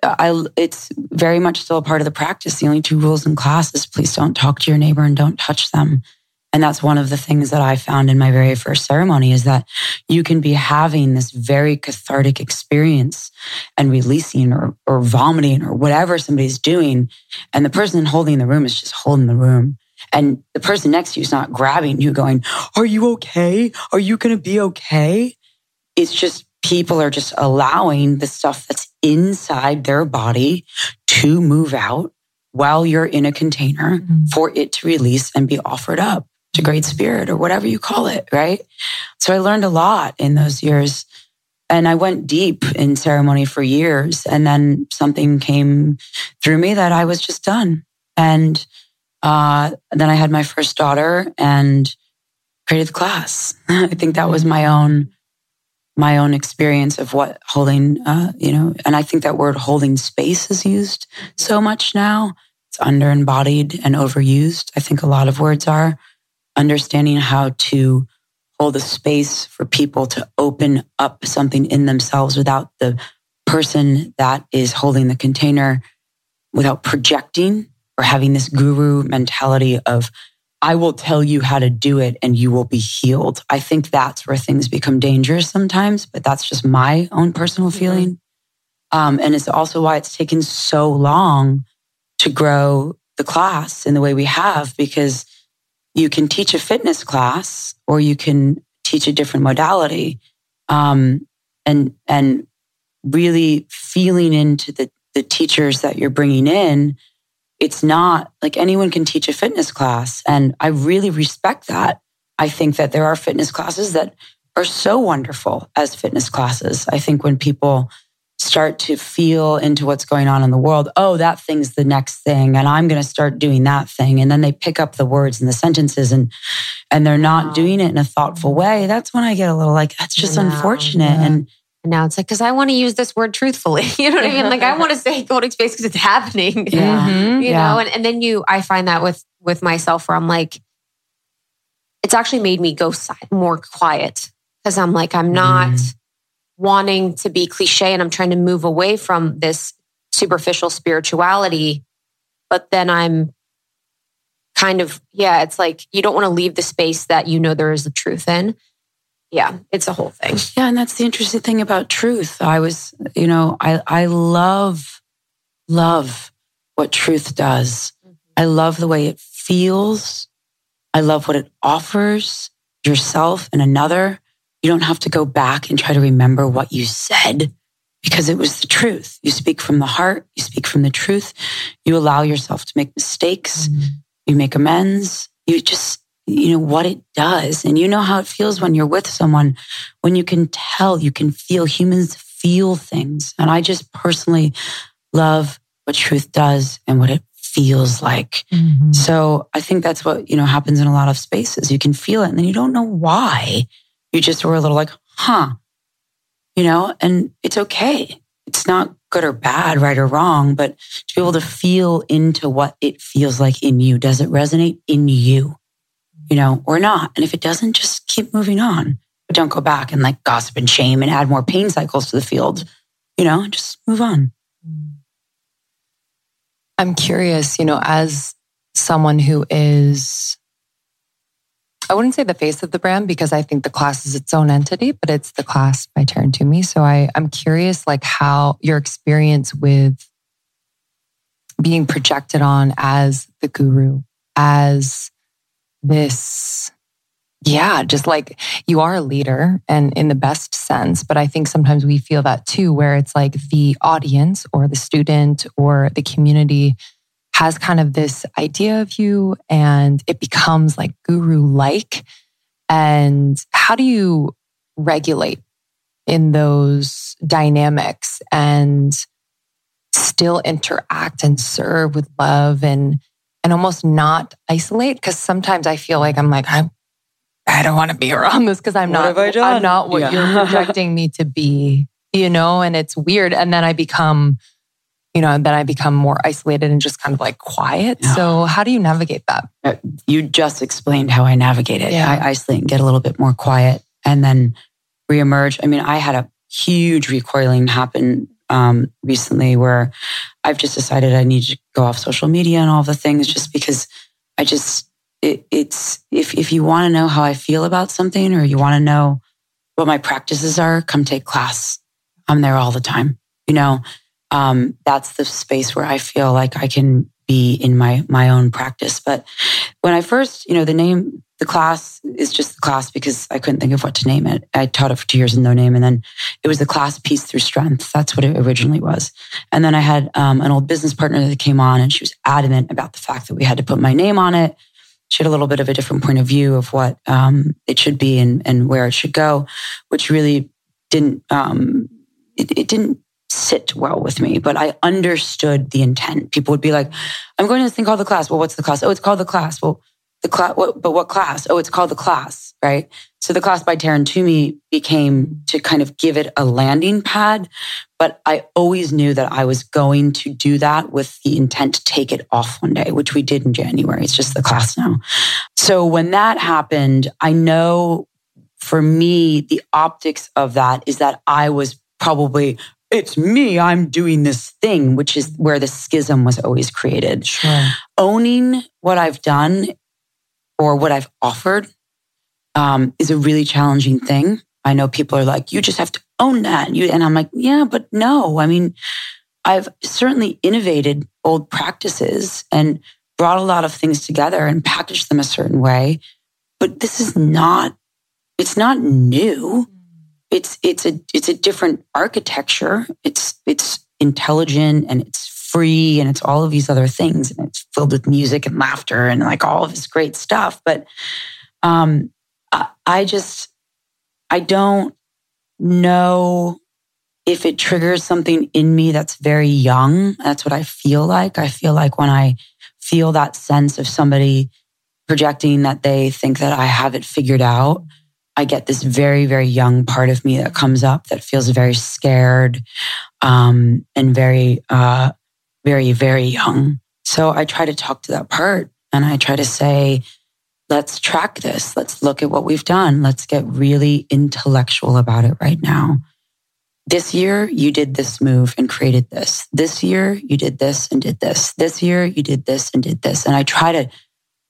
I it's very much still a part of the practice. The only two rules in class is please don't talk to your neighbor and don't touch them. And that's one of the things that I found in my very first ceremony is that you can be having this very cathartic experience and releasing or, or vomiting or whatever somebody's doing. And the person holding the room is just holding the room. And the person next to you is not grabbing you, going, Are you okay? Are you going to be okay? It's just people are just allowing the stuff that's inside their body to move out while you're in a container mm-hmm. for it to release and be offered up to great spirit or whatever you call it. Right. So I learned a lot in those years. And I went deep in ceremony for years. And then something came through me that I was just done. And uh, then I had my first daughter and created the class. [laughs] I think that was my own my own experience of what holding, uh, you know, and I think that word holding space is used so much now. It's under embodied and overused. I think a lot of words are understanding how to hold a space for people to open up something in themselves without the person that is holding the container, without projecting or having this guru mentality of, I will tell you how to do it and you will be healed. I think that's where things become dangerous sometimes, but that's just my own personal mm-hmm. feeling. Um, and it's also why it's taken so long to grow the class in the way we have, because you can teach a fitness class or you can teach a different modality. Um, and, and really feeling into the, the teachers that you're bringing in. It's not like anyone can teach a fitness class. And I really respect that. I think that there are fitness classes that are so wonderful as fitness classes. I think when people start to feel into what's going on in the world. Oh, that thing's the next thing and I'm going to start doing that thing and then they pick up the words and the sentences and and they're not doing it in a thoughtful way. That's when I get a little like that's just unfortunate yeah. and and now it's like, because I want to use this word truthfully. [laughs] You know what I mean? Like I [laughs] want to say holding space because it's happening. Yeah. Mm-hmm. You yeah. know, and, and then you, I find that with with myself where I'm like, it's actually made me go more quiet because I'm like, I'm not. Mm wanting to be cliche and I'm trying to move away from this superficial spirituality. But then I'm kind of, yeah, it's like you don't want to leave the space that you know there is the truth in. Yeah, it's a whole thing. Yeah, and that's the interesting thing about truth. I was, you know, I I love love what truth does. Mm-hmm. I love the way it feels. I love what it offers yourself and another. You don't have to go back and try to remember what you said because it was the truth. You speak from the heart, you speak from the truth. You allow yourself to make mistakes, mm-hmm. you make amends. You just, you know, what it does. And you know how it feels when you're with someone, when you can tell, you can feel humans feel things. And I just personally love what truth does and what it feels like. Mm-hmm. So I think that's what, you know, happens in a lot of spaces. You can feel it and then you don't know why you just were a little like, huh, you know, and it's okay. It's not good or bad, right or wrong, but to be able to feel into what it feels like in you. Does it resonate in you, you know, or not? And if it doesn't, just keep moving on. But don't go back and like gossip and shame and add more pain cycles to the field, you know, just move on. Mm. I'm curious, you know, as someone who is I wouldn't say the face of the brand because I think the class is its own entity, but it's the class by Taryn Toomey. So I, I'm curious, like how your experience with being projected on as the guru, as this, yeah, just like you are a leader and in the best sense. But I think sometimes we feel that too, where it's like the audience or the student or the community has kind of this idea of you and it becomes like guru like. And how do you regulate in those dynamics and still interact and serve with love and and almost not isolate because sometimes I feel like I'm like I'm I don't want to be around this because I'm what not I'm not what yeah. you're projecting me to be, you know, and it's weird. And then I become you know, and then I become more isolated and just kind of like quiet. Yeah. So, how do you navigate that? Uh, you just explained how I navigate it. Yeah. I isolate and get a little bit more quiet and then reemerge. I mean, I had a huge recoiling happen um, recently where I've just decided I need to go off social media and all the things just because I just, it, it's, if, if you want to know how I feel about something or you want to know what my practices are, come take class. I'm there all the time. You know, um, that's the space where I feel like I can be in my my own practice. But when I first, you know, the name the class is just the class because I couldn't think of what to name it. I taught it for two years in no name, and then it was the class Peace Through Strength. That's what it originally was. And then I had um, an old business partner that came on, and she was adamant about the fact that we had to put my name on it. She had a little bit of a different point of view of what um, it should be and, and where it should go, which really didn't um, it, it didn't sit well with me, but I understood the intent. People would be like, I'm going to this thing called the class. Well, what's the class? Oh, it's called the class. Well, the class, but what class? Oh, it's called the class, right? So the class by Taryn Toomey became to kind of give it a landing pad. But I always knew that I was going to do that with the intent to take it off one day, which we did in January. It's just the class now. So when that happened, I know for me, the optics of that is that I was probably it's me, I'm doing this thing, which is where the schism was always created. Sure. Owning what I've done or what I've offered um, is a really challenging thing. I know people are like, you just have to own that. And, you, and I'm like, yeah, but no. I mean, I've certainly innovated old practices and brought a lot of things together and packaged them a certain way. But this is not, it's not new it's it's a it's a different architecture. It's it's intelligent and it's free and it's all of these other things and it's filled with music and laughter and like all of this great stuff. But um, I, I just I don't know if it triggers something in me that's very young. That's what I feel like. I feel like when I feel that sense of somebody projecting that they think that I have it figured out. I get this very, very young part of me that comes up that feels very scared um, and very, uh, very, very young. So I try to talk to that part and I try to say, let's track this. Let's look at what we've done. Let's get really intellectual about it right now. This year, you did this move and created this. This year, you did this and did this. This year, you did this and did this. And I try to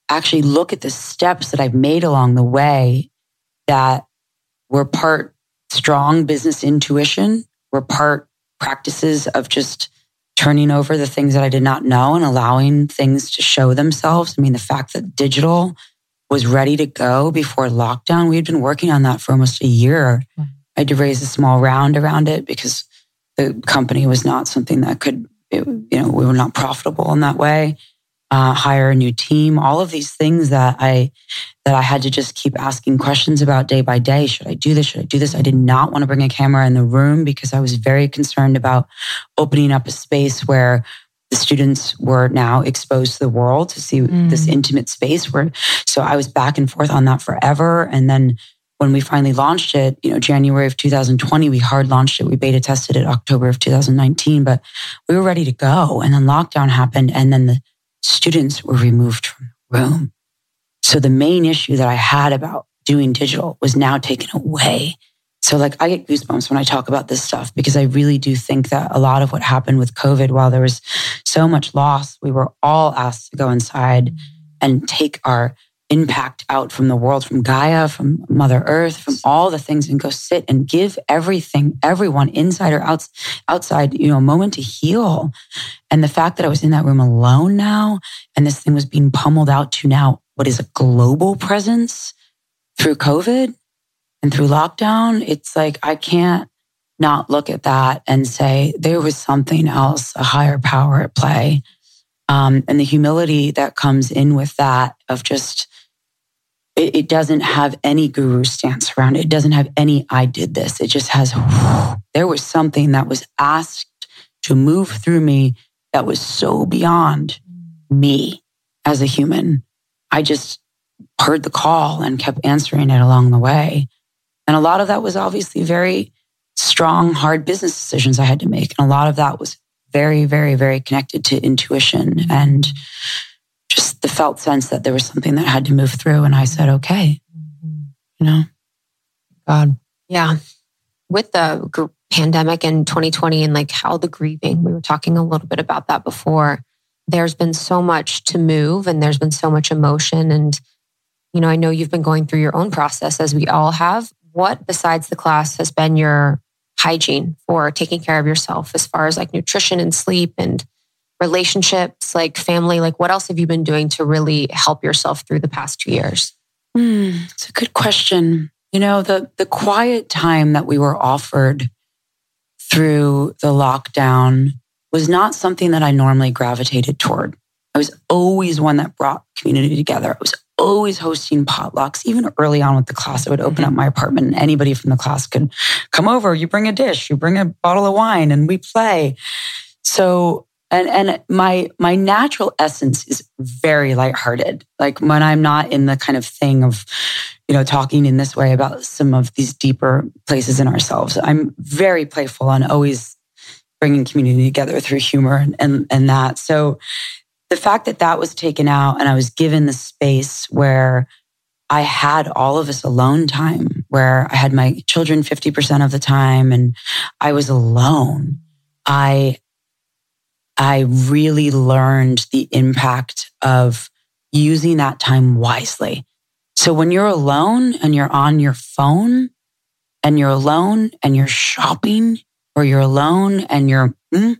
actually look at the steps that I've made along the way that were part strong business intuition, were part practices of just turning over the things that I did not know and allowing things to show themselves. I mean, the fact that digital was ready to go before lockdown, we had been working on that for almost a year. I had to raise a small round around it because the company was not something that could, it, you know, we were not profitable in that way uh, hire a new team, all of these things that I that I had to just keep asking questions about day by day. Should I do this? Should I do this? I did not want to bring a camera in the room because I was very concerned about opening up a space where the students were now exposed to the world to see mm. this intimate space where so I was back and forth on that forever. And then when we finally launched it, you know, January of 2020, we hard launched it. We beta tested it October of 2019, but we were ready to go. And then lockdown happened. And then the students were removed from the room. So the main issue that I had about doing digital was now taken away. So like I get goosebumps when I talk about this stuff because I really do think that a lot of what happened with COVID, while there was so much loss, we were all asked to go inside and take our impact out from the world, from Gaia, from Mother Earth, from all the things, and go sit and give everything, everyone, inside or outs, outside, you know, a moment to heal. And the fact that I was in that room alone now, and this thing was being pummeled out to now what is a global presence through COVID and through lockdown, it's like I can't not look at that and say there was something else, a higher power at play. Um, and the humility that comes in with that of just it, it, doesn't have any guru stance around it. It doesn't have any I did this. It just has [sighs] there was something that was asked to move through me that was so beyond me as a human. I just heard the call and kept answering it along the way. And a lot of that was obviously very strong, hard business decisions I had to make. And a lot of that was very, very, very connected to intuition and just the felt sense that there was something that had to move through. And I said, okay, mm-hmm. you know, God. Yeah. With the gr- pandemic in 2020 and like how the grieving, we were talking a little bit about that before. There's been so much to move and there's been so much emotion. And, you know, I know you've been going through your own process as we all have. What besides the class has been your hygiene for taking care of yourself as far as like nutrition and sleep and relationships, like family? Like, what else have you been doing to really help yourself through the past two years? Mm, it's a good question. You know, the the quiet time that we were offered through the lockdown was not something that I normally gravitated toward. I was always one that brought community together. I was always hosting potlucks. Even early on with the class, I would open up mm-hmm. my apartment and anybody from the class could come over. You bring a dish, you bring a bottle of wine, and we play. So And and my my natural essence is very lighthearted. Like when I'm not in the kind of thing of, you know, talking in this way about some of these deeper places in ourselves. I'm very playful and always bringing community together through humor and and, and that. So the fact that that was taken out and I was given the space where I had all of this alone time where I had my children 50% of the time and I was alone. I I really learned the impact of using that time wisely. So when you're alone and you're on your phone and you're alone and you're shopping or you're alone and you're, mm,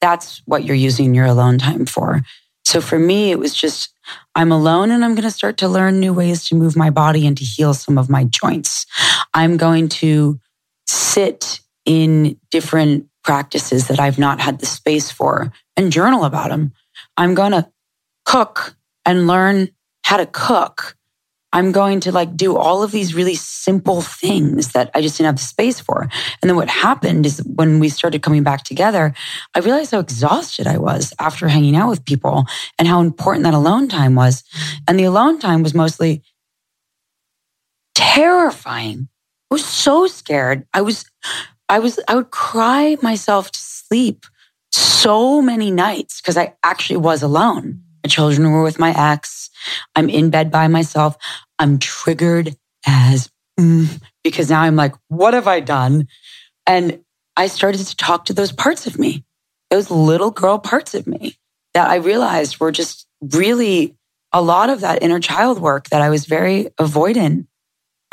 that's what you're using your alone time for. So for me, it was just, I'm alone and I'm going to start to learn new ways to move my body and to heal some of my joints. I'm going to sit in different practices that I've not had the space for and journal about them. I'm going to cook and learn how to cook. I'm going to like do all of these really simple things that I just didn't have the space for. And then what happened is when we started coming back together, I realized how exhausted I was after hanging out with people and how important that alone time was. And the alone time was mostly terrifying. I was so scared. I was I was, I would cry myself to sleep so many nights because I actually was alone. My children were with my ex. I'm in bed by myself. I'm triggered as mm, because now I'm like, what have I done? And I started to talk to those parts of me, those little girl parts of me that I realized were just really a lot of that inner child work that I was very avoidant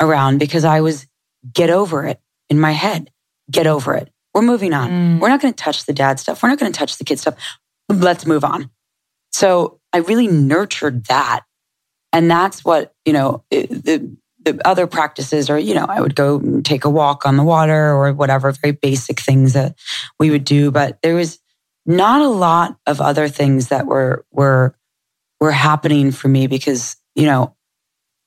around because I was get over it in my head get over it. We're moving on. Mm. We're not going to touch the dad stuff. We're not going to touch the kid stuff. Let's move on. So I really nurtured that. And that's what, you know, the, the other practices are, you know, I would go take a walk on the water or whatever, very basic things that we would do. But there was not a lot of other things that were, were, were happening for me because, you know,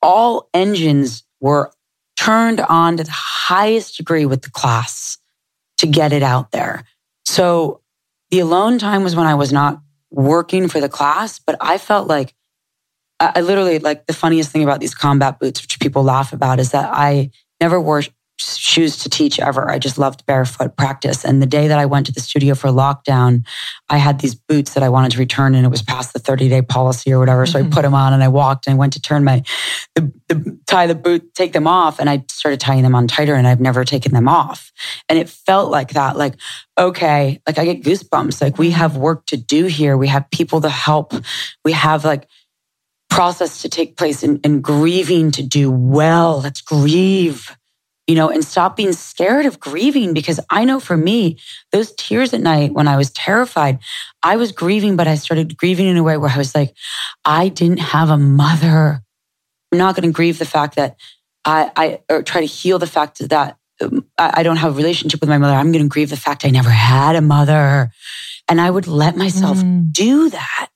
all engines were turned on to the highest degree with the class to get it out there. So the alone time was when I was not working for the class, but I felt like I literally like the funniest thing about these combat boots, which people laugh about, is that I never wore shoes to teach ever. I just loved barefoot practice. And the day that I went to the studio for lockdown, I had these boots that I wanted to return and it was past the 30 day policy or whatever. So mm-hmm. I put them on and I walked and I went to turn my, the, the, tie the boot, take them off. And I started tying them on tighter and I've never taken them off. And it felt like that, like, okay, like I get goosebumps. Like we have work to do here. We have people to help. We have like, process to take place and, and grieving to do well. Let's grieve you know, and stop being scared of grieving because I know for me, those tears at night when I was terrified, I was grieving, but I started grieving in a way where I was like, I didn't have a mother. I'm not going to grieve the fact that I, I or try to heal the fact that um, I don't have a relationship with my mother. I'm going to grieve the fact I never had a mother. And I would let myself mm. do that.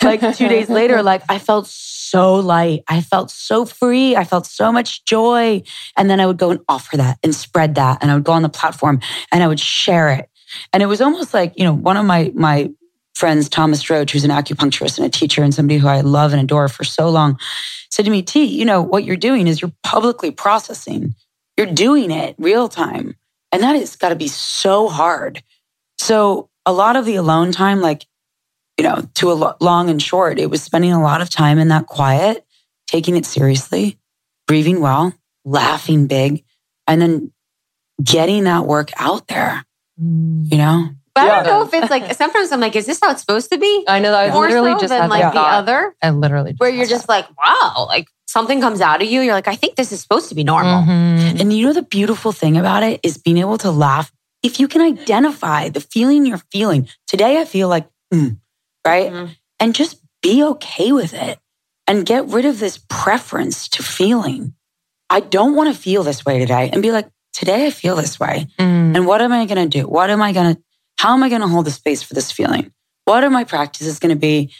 Like two days later, like I felt so light. I felt so free. I felt so much joy. And then I would go and offer that and spread that. And I would go on the platform and I would share it. And it was almost like, you know, one of my, my friends, Thomas Stroh, who's an acupuncturist and a teacher and somebody who I love and adore for so long, said to me, T, you know, what you're doing is you're publicly processing. You're doing it real time. And that has got to be so hard. So a lot of the alone time, like you know, to a long and short, it was spending a lot of time in that quiet, taking it seriously, breathing well, laughing big, and then getting that work out there, you know? But yeah. I don't know if it's like, [laughs] sometimes I'm like, is this how it's supposed to be? I know that I More literally so just than had like that the other. I literally where you're just like, wow, like something comes out of you. You're like, I think this is supposed to be normal. Mm-hmm. And you know, the beautiful thing about it is being able to laugh. If you can identify the feeling you're feeling, today I feel like, mm, right? Mm-hmm. And just be okay with it and get rid of this preference to feeling. I don't want to feel this way today and be like, today I feel this way. Mm. And what am I going to do? What am I going to, how am I going to hold the space for this feeling? What are my practices going to be?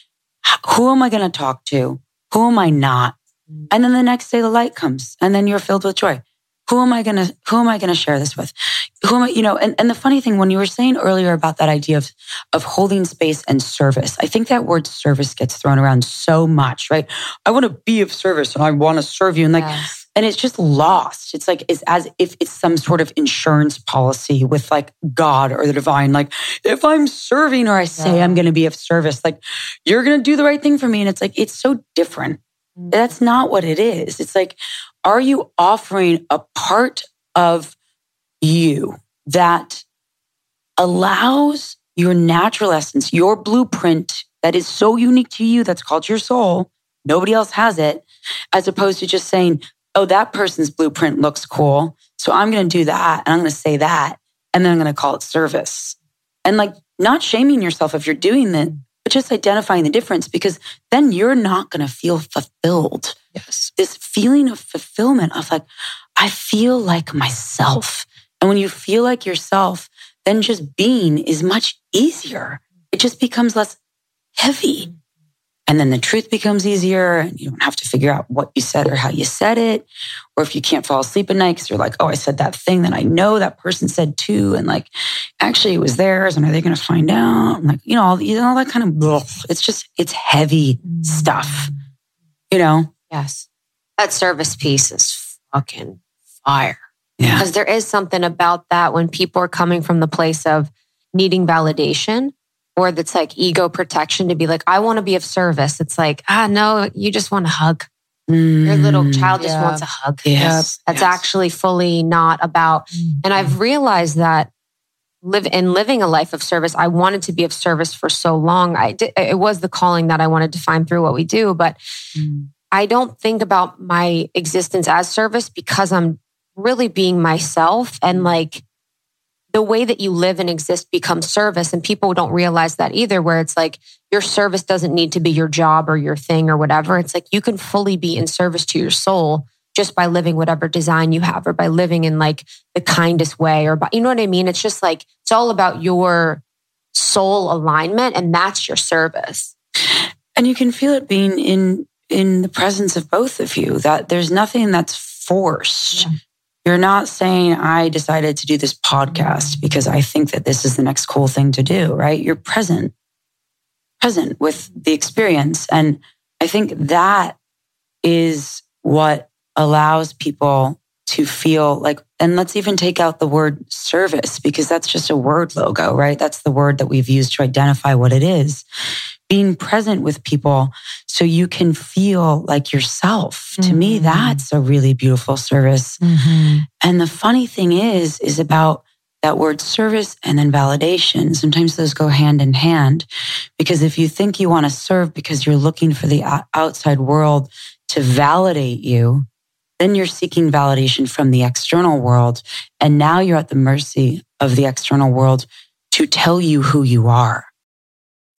Who am I going to talk to? Who am I not? Mm. And then the next day the light comes and then you're filled with joy. Who am I going to, who am I going to share this with? Who am I, you know, and, and the funny thing, when you were saying earlier about that idea of, of holding space and service, I think that word service gets thrown around so much, right? I want to be of service and I want to serve you. And like, yes. and it's just lost. It's like, it's as if it's some sort of insurance policy with like God or the divine. Like, if I'm serving or I say yeah. I'm going to be of service, like, you're going to do the right thing for me. And it's like, it's so different. That's not what it is. It's like, are you offering a part of you that allows your natural essence, your blueprint that is so unique to you, that's called your soul? Nobody else has it, as opposed to just saying, oh, that person's blueprint looks cool. So I'm going to do that and I'm going to say that. And then I'm going to call it service. And like not shaming yourself if you're doing that, but just identifying the difference because then you're not going to feel fulfilled. Yes. This feeling of fulfillment of like, I feel like myself. And when you feel like yourself, then just being is much easier. It just becomes less heavy. And then the truth becomes easier and you don't have to figure out what you said or how you said it. Or if you can't fall asleep at night because you're like, oh, I said that thing that I know that person said too. And like, actually it was theirs. And are they going to find out? And like, you know, all, you know, all that kind of, ugh, it's just, it's heavy mm. stuff, you know? Yes. That service piece is fucking fire. Yeah. Because there is something about that when people are coming from the place of needing validation or that's like ego protection to be like, I want to be of service. It's like, ah, no, you just want a hug. Mm, Your little mm, child just wants a hug. Yes, That's yes. actually fully not about. Mm-hmm. And I've realized that live in living a life of service, I wanted to be of service for so long. I did, it was the calling that I wanted to find through what we do, but mm. I don't think about my existence as service because I'm really being myself and like the way that you live and exist becomes service. And people don't realize that either, where it's like your service doesn't need to be your job or your thing or whatever. It's like you can fully be in service to your soul just by living whatever design you have or by living in like the kindest way or by, you know what I mean? It's just like, it's all about your soul alignment and that's your service. And you can feel it being in, in the presence of both of you that there's nothing that's forced. Yeah. You're not saying, I decided to do this podcast because I think that this is the next cool thing to do, right? You're present, present with the experience. And I think that is what allows people to feel like, and let's even take out the word service because that's just a word logo, right? That's the word that we've used to identify what it is being present with people so you can feel like yourself. Mm-hmm. To me, mm-hmm. that's a really beautiful service. Mm-hmm. And the funny thing is, is about that word service and then validation. Sometimes those go hand in hand because if you think you want to serve because you're looking for the outside world to validate you, then you're seeking validation from the external world. And now you're at the mercy of the external world to tell you who you are.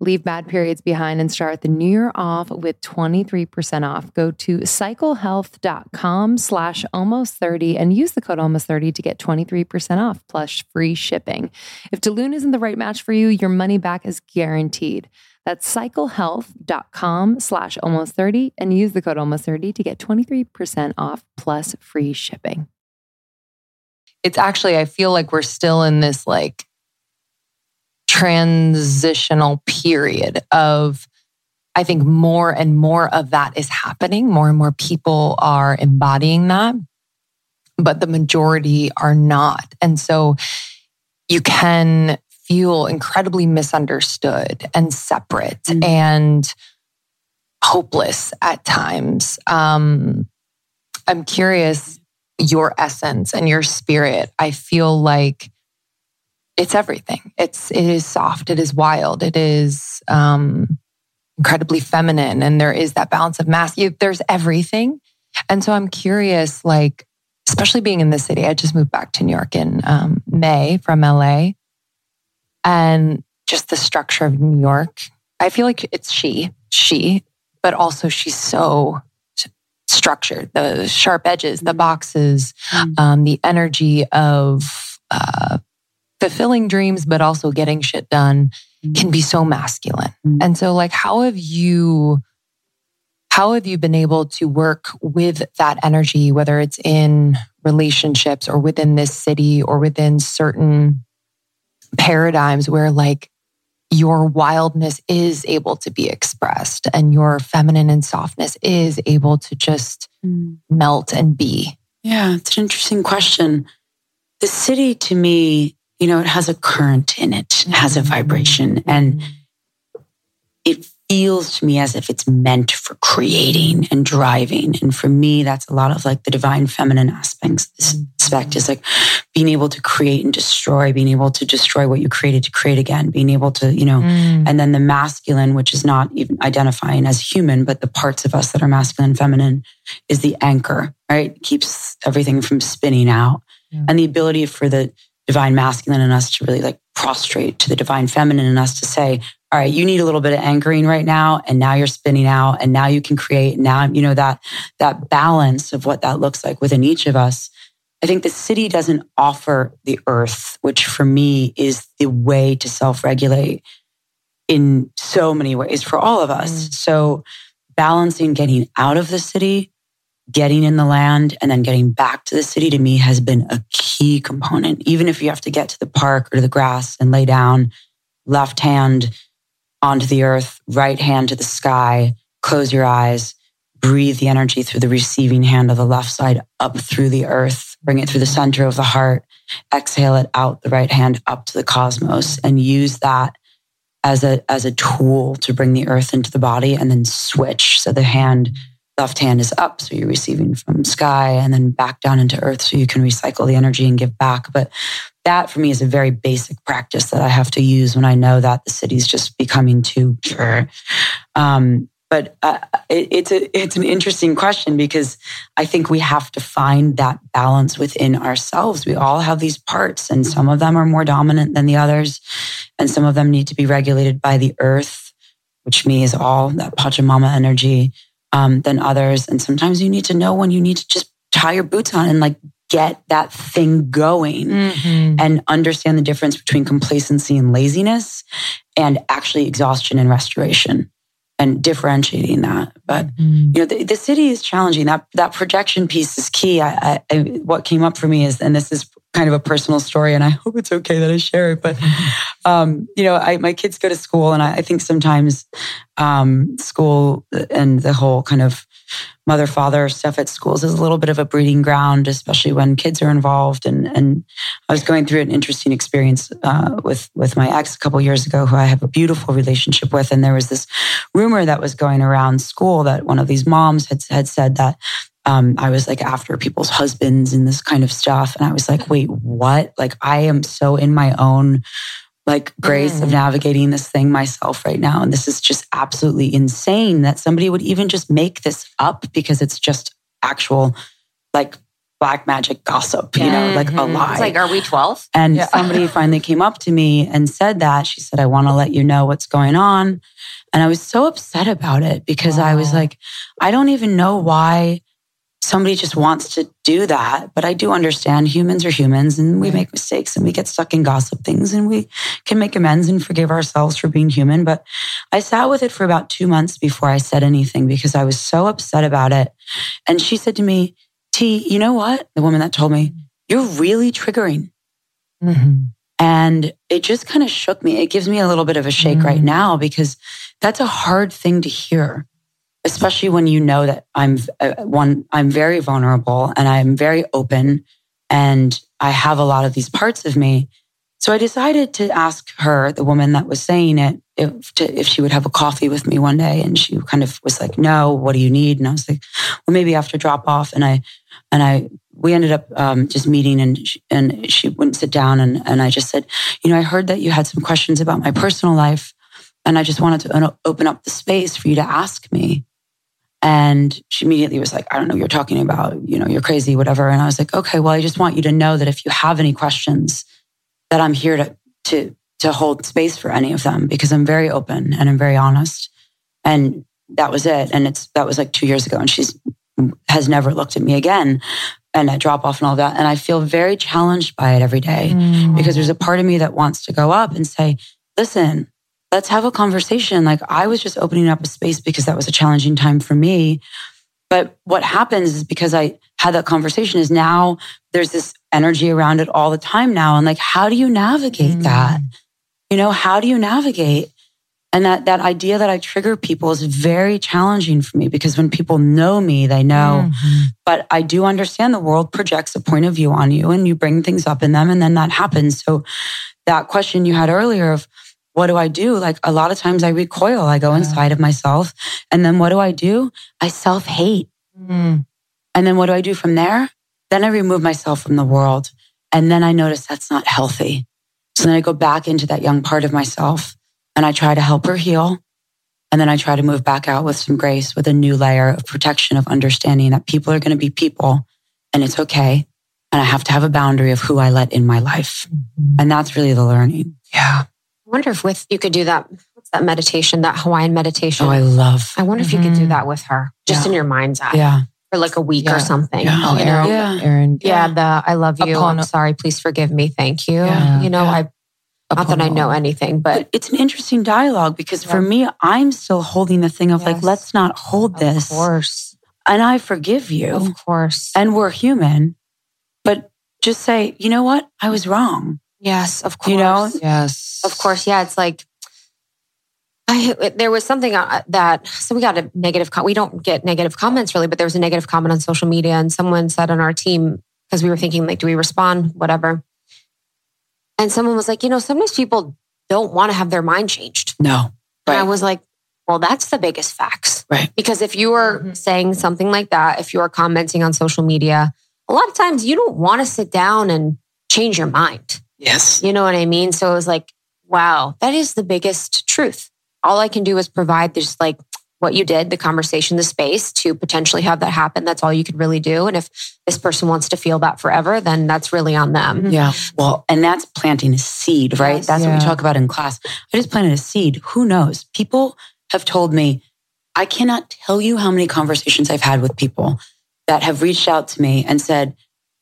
Leave bad periods behind and start the new year off with 23% off. Go to cyclehealth.com slash almost 30 and use the code almost 30 to get 23% off plus free shipping. If Daloon isn't the right match for you, your money back is guaranteed. That's cyclehealth.com slash almost 30 and use the code almost 30 to get 23% off plus free shipping. It's actually, I feel like we're still in this like transitional period of I think more and more of that is happening. More and more people are embodying that, but the majority are not. And so you can feel incredibly misunderstood and separate mm-hmm. and hopeless at times. Um, I'm curious, your essence and your spirit. I feel like it's everything. It's it is soft. It is wild. It is um, incredibly feminine, and there is that balance of mass. You, there's everything, and so I'm curious, like especially being in the city. I just moved back to New York in um, May from LA, and just the structure of New York. I feel like it's she, she, but also she's so structured. The sharp edges, the boxes, mm. um, the energy of uh, fulfilling dreams, but also getting shit done can be so masculine. Mm-hmm. And so like, how have you, how have you been able to work with that energy, whether it's in relationships or within this city or within certain paradigms where like your wildness is able to be expressed and your feminine and softness is able to just mm. melt and be? Yeah, it's an interesting question. The city to me you know, it has a current in it, it has a vibration, and it feels to me as if it's meant for creating and driving. And for me, that's a lot of like the divine feminine aspects. This aspect is like being able to create and destroy, being able to destroy what you created to create again, being able to, you know, mm. and then the masculine, which is not even identifying as human, but the parts of us that are masculine and feminine is the anchor, right? keeps everything from spinning out. Yeah. And the ability for the divine masculine in us to really like prostrate to the divine feminine in us to say, all right, you need a little bit of anchoring right now. And now you're spinning out and now you can create. Now, you know, that, that balance of what that looks like within each of us. I think the city doesn't offer the earth, which for me is the way to self regulate in so many ways for all of us. Mm. So balancing getting out of the city getting in the land and then getting back to the city to me has been a key component. Even if you have to get to the park or to the grass and lay down, left hand onto the earth, right hand to the sky, close your eyes, breathe the energy through the receiving hand of the left side up through the earth, bring it through the center of the heart, exhale it out the right hand up to the cosmos and use that as a as a tool to bring the earth into the body and then switch. So the hand left hand is up. So you're receiving from sky and then back down into earth so you can recycle the energy and give back. But that for me is a very basic practice that I have to use when I know that the city's just becoming too. Um, but uh, it, it's a it's an interesting question because I think we have to find that balance within ourselves. We all have these parts, and some of them are more dominant than the others, and some of them need to be regulated by the earth, which me is all that Pachamama energy um, than others. And sometimes you need to know when you need to just tie your boots on and like get that thing going mm-hmm. and understand the difference between complacency and laziness and actually exhaustion and restoration. and differentiating that. But mm-hmm. you know, the, the, city is challenging. That that projection piece is key. I, I, I, what came up for me is, and this is kind of a personal story, and I hope it's okay that I share it. But um, you know, I, my kids go to school, and I, think sometimes um, school and the whole kind of mother father stuff at schools is a little bit of a breeding ground, especially when kids are involved. And and I was going through an interesting experience uh, with with my ex a couple years ago, who I have a beautiful relationship with, and there was this rumor that was going around school that one of these moms had had said that. Um, I was like after people's husbands and this kind of stuff. And I was like, wait, what? Like, I am so in my own like grace mm. of navigating this thing myself right now. And this is just absolutely insane that somebody would even just make this up because it's just actual like black magic gossip, you know, like a mm-hmm. lie. It's like, are we 12? And yeah. somebody [laughs] finally came up to me and said that. She said, I want to let you know what's going on. And I was so upset about it because wow. I was like, I don't even know why somebody just wants to do that. But I do understand humans are humans and we make mistakes and we get stuck in gossip things and we can make amends and forgive ourselves for being human. But I sat with it for about two months before I said anything because I was so upset about it. And she said to me, T, you know what? The woman that told me, you're really triggering. Mm-hmm. And it just kind of shook me. It gives me a little bit of a shake mm-hmm. right now because that's a hard thing to hear especially when you know that I'm uh, one, I'm very vulnerable and I'm very open and I have a lot of these parts of me. So I decided to ask her, the woman that was saying it, if, to, if she would have a coffee with me one day. And she kind of was like, no, what do you need? And I was like, well, maybe after drop off. And I, and I, we ended up um, just meeting and she, and she wouldn't sit down. And, and I just said, you know, I heard that you had some questions about my personal life. And I just wanted to open up the space for you to ask me. And she immediately was like, I don't know what you're talking about. You know, you're crazy, whatever. And I was like, okay, well, I just want you to know that if you have any questions, that I'm here to, to, to hold space for any of them because I'm very open and I'm very honest. And that was it. And it's, that was like two years ago. And she's, has never looked at me again and I drop off and all that. And I feel very challenged by it every day mm. because there's a part of me that wants to go up and say, listen, let's have a conversation. Like I was just opening up a space because that was a challenging time for me. But what happens is because I had that conversation is now there's this energy around it all the time now. And like, how do you navigate mm. that? You know, how do you navigate? And that, that idea that I trigger people is very challenging for me because when people know me, they know. Mm-hmm. But I do understand the world projects a point of view on you and you bring things up in them and then that happens. So that question you had earlier of, what do I do? Like a lot of times I recoil, I go inside of myself. And then what do I do? I self hate. Mm. And then what do I do from there? Then I remove myself from the world. And then I notice that's not healthy. So then I go back into that young part of myself and I try to help her heal. And then I try to move back out with some grace, with a new layer of protection, of understanding that people are going to be people and it's okay. And I have to have a boundary of who I let in my life. Mm-hmm. And that's really the learning. Yeah wonder if with you could do that. What's that meditation? That Hawaiian meditation. Oh, I love. I wonder mm-hmm. if you could do mm-hmm. that with her, just yeah. in your mind's eye. Yeah. For like a week yeah. or something. Yeah. Oh, Erin, yeah. Erin. Yeah. The I love you. Upon, I'm sorry. Please forgive me. Thank you. You know, I not that I know anything, but, but, it's an interesting dialogue because for me, I'm still holding the thing of yes. like, let's not hold this. Of course. And I forgive you. Of course. And we're human. But just say, you know what? I was wrong. Yes, of course. You know? Yes. Of course. Yeah. It's like I, there was something uh, that so we got a negative. we don't get negative comments really, but there was a negative comment on social media, and someone said on our team because we were thinking like, do we respond, whatever, and someone was like, you know, sometimes people don't want to have their mind changed. No, right. and I was like, well, that's the biggest facts, right? Because if you are mm-hmm. saying something like that, if you are commenting on social media, a lot of times you don't want to sit down and change your mind. Yes, you know what I mean. So it was like, wow, that is the biggest truth all I can do is provide this like what you did, the conversation, the space to potentially have that happen. That's all you could really do. And if this person wants to feel that forever, then that's really on them. Mm-hmm. Yeah. Well, and that's planting a seed, right? Yes, that's yeah. what we talk about in class. I just planted a seed. Who knows? People have told me, I cannot tell you how many conversations I've had with people that have reached out to me and said,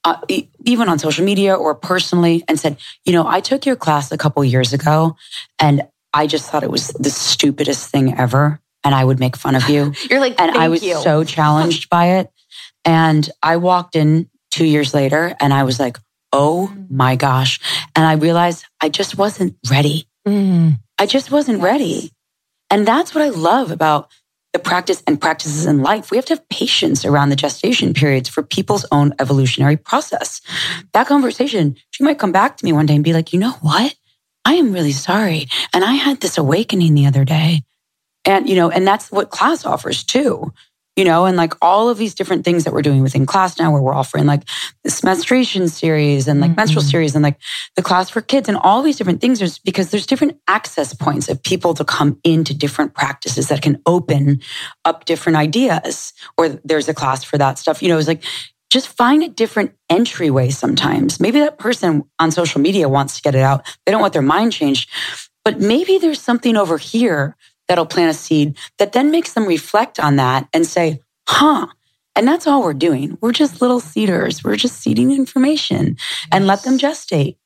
uh, even on social media or personally, and said, you know, I took your class a couple years ago and I just thought it was the stupidest thing ever. and I would make fun of you. [laughs] You're like, and I was you. so challenged by it. And I walked in two years later and I was like, oh Mm. my gosh. And I realized I just wasn't ready. Mm. I just wasn't ready. And that's what I love about the practice and practices in life. We have to have patience around the gestation periods for people's own evolutionary process. That conversation, she might come back to me one day and be like, you know what? I am really sorry. And I had this awakening the other day. And, you know, and that's what class offers too. You know, and like all of these different things that we're doing within class now, where we're offering like this menstruation series and like menstrual Mhm. series and like the class for kids and all these different things. There's because there's different access points of people to come into different practices that can open up different ideas. Or there's a class for that stuff. You know, it's like just find a different entryway sometimes. Maybe that person on social media wants to get it out. They don't want their mind changed. But maybe there's something over here that'll plant a seed that then makes them reflect on that and say, huh. And that's all we're doing. We're just little seeders. We're just seeding information and let them gestate.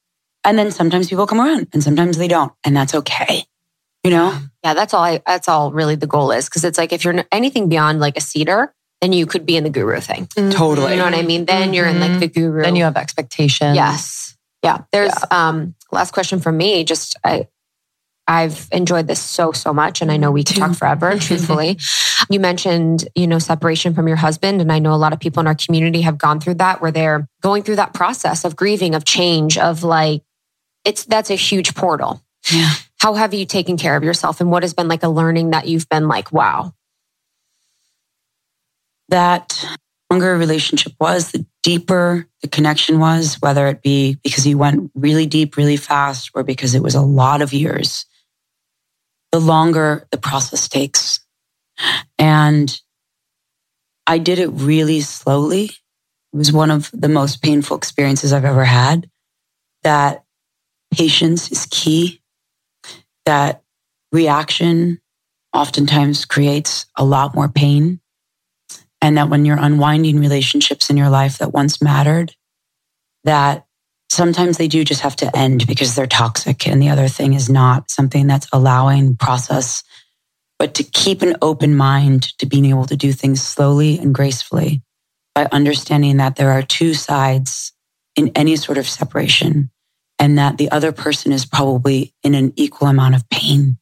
And then sometimes people come around and sometimes they don't. And that's okay. You know? Yeah, that's all. I, that's all. Really, the goal is because it's like if you're anything beyond like a seeder, then you could be in the guru thing. Totally. You know what I mean? Then you're in like the guru. Then you have expectations. Yes. Yeah. There's um last question from me. Just I I've enjoyed this so so much and I know we could talk forever, [laughs] truthfully. You mentioned, you know, separation from your husband and I know a lot of people in our community have gone through that where they're going through that process of grieving, of change, of like it's that's a huge portal. Yeah. How have you taken care of yourself and what has been like a learning that you've been like, wow. that longer a relationship was, the deeper the connection was, whether it be because you went really deep, really fast, or because it was a lot of years, the longer the process takes. And I did it really slowly. It was one of the most painful experiences I've ever had. That patience is key, that reaction oftentimes creates a lot more pain and that when you're unwinding relationships in your life that once mattered that sometimes they do just have to end because they're toxic and the other thing is not something that's allowing process but to keep an open mind to being able to do things slowly and gracefully by understanding that there are two sides in any sort of separation and that the other person is probably in an equal amount of pain.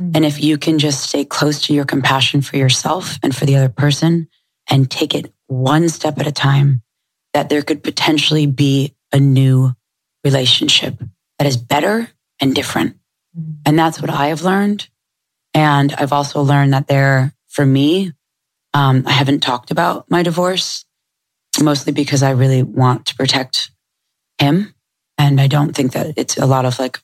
Mm-hmm. And if you can just stay close to your compassion for yourself and for the other person and take it one step at a time, that there could potentially be a new relationship that is better and different. And that's what I have learned. And I've also learned that there, for me, um, I haven't talked about my divorce, mostly because I really want to protect him. And I don't think that it's a lot of like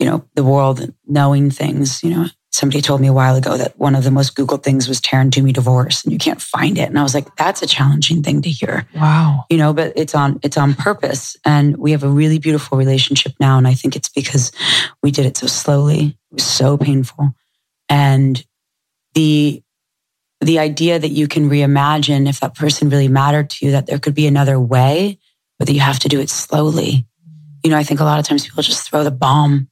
you know, the world knowing things. You know, somebody told me a while ago that one of the most Googled things was Taryn Toomey divorce and you can't find it. And I was like, that's a challenging thing to hear, Wow. you know, but it's on, it's on purpose. And we have a really beautiful relationship now. And I think it's because we did it so slowly. It was so painful. And the, the idea that you can reimagine if that person really mattered to you, that there could be another way, but that you have to do it slowly. You know, I think a lot of times people just throw the bomb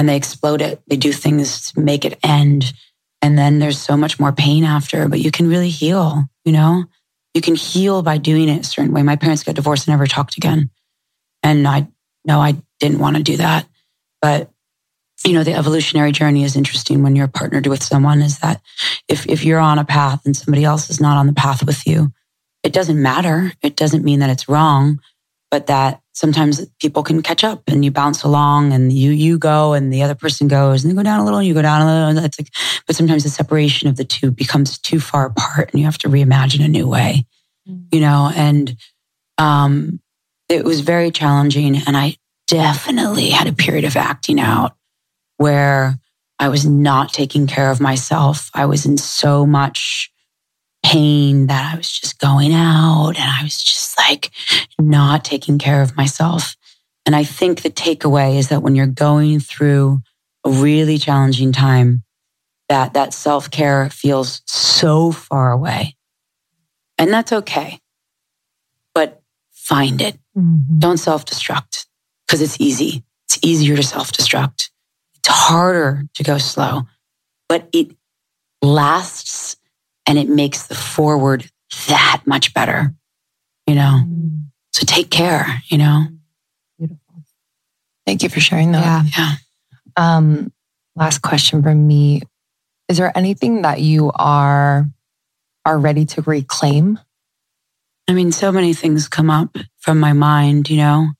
and they explode it. They do things to make it end. And then there's so much more pain after, but you can really heal, you know? You can heal by doing it a certain way. My parents got divorced and never talked again. And I know I didn't want to do that. But, you know, the evolutionary journey is interesting when you're partnered with someone is that if, if you're on a path and somebody else is not on the path with you, it doesn't matter. It doesn't mean that it's wrong, but that sometimes people can catch up and you bounce along and you you go and the other person goes and they go down a little and you go down a little. It's like, but sometimes the separation of the two becomes too far apart and you have to reimagine a new way, you know. And um, it was very challenging, and I definitely had a period of acting out where I was not taking care of myself. I was in so much pain that I was just going out and I was just like not taking care of myself. And I think the takeaway is that when you're going through a really challenging time, that that self-care feels so far away. And that's okay. But find it. Mm-hmm. Don't self-destruct because it's easy. It's easier to self-destruct. It's harder to go slow, but it lasts and it makes the forward that much better, you know? So take care, you know? Beautiful. Thank you for sharing that. Yeah. Yeah. Um, last question from me. Is there anything that you are are ready to reclaim? I mean, so many things come up from my mind, you know?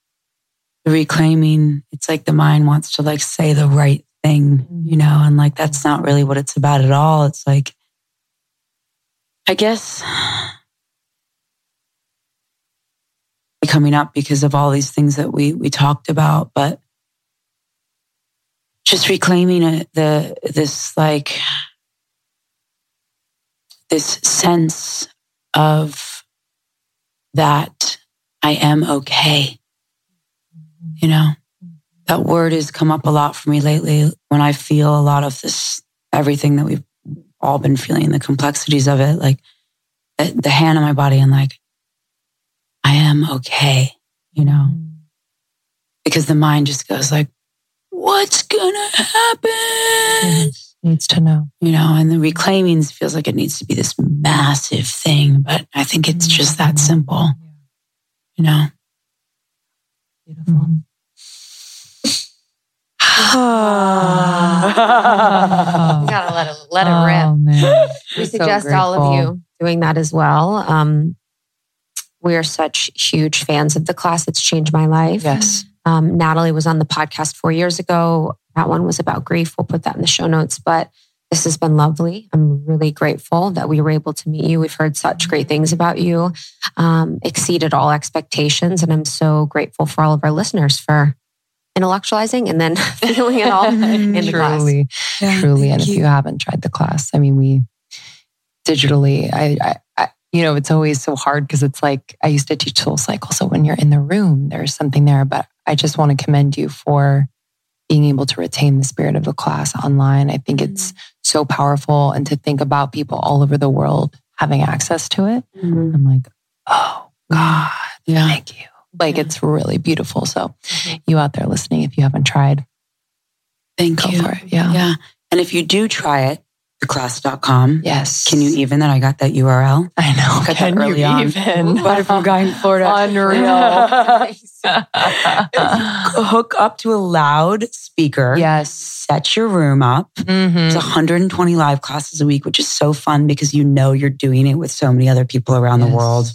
The reclaiming, it's like the mind wants to like say the right thing, you know? And like that's not really what it's about at all. It's like, I guess coming up because of all these things that we we talked about, but just reclaiming it, the this like this sense of that I am okay. You know, that word has come up a lot for me lately when I feel a lot of this, everything that we've all been feeling, the complexities of it, like the, the hand on my body and like, I am okay, you know, because the mind just goes like, what's gonna happen? Yes, needs to know. You know, and the reclaiming feels like it needs to be this massive thing, but I think it's just that simple, you know. Beautiful. Mm-hmm. You [sighs] gotta let it let it rip. Oh, man. we So suggest all of you doing that as well. Um, we are such huge fans of the class. It's changed my life. Yes. Um, Natalie was on the podcast four years ago. That one was about grief. We'll put that in the show notes. But this has been lovely. I'm really grateful that we were able to meet you. We've heard such great things about you, um, exceeded all expectations. And I'm so grateful for all of our listeners for intellectualizing and then [laughs] feeling it all [laughs] mm-hmm. in the class. truly, Yeah, truly. And thank if you. you haven't tried the class, I mean, we digitally, I, I, I you know, it's always so hard because it's like I used to teach Soul Cycle. So when you're in the room, there's something there. But I just want to commend you for being able to retain the spirit of the class online. I think it's mm-hmm. so powerful. And to think about people all over the world having access to it, Mhm. I'm like, oh mm-hmm. God, Yeah. thank you. Like Yeah. it's really beautiful. So you out there listening, if you haven't tried, Thank go you. for it. Yeah. Yeah. And if you do try it, theclass.com, Yes. can you even? that? I got that URL. I know. Got that Can you on. even? But if I'm guy in Florida, Unreal. [laughs] hook up to a loud speaker. yes. Set your room up. Mhm. It's 120 live classes a week, which is so fun because you know you're doing it with so many other people around the world.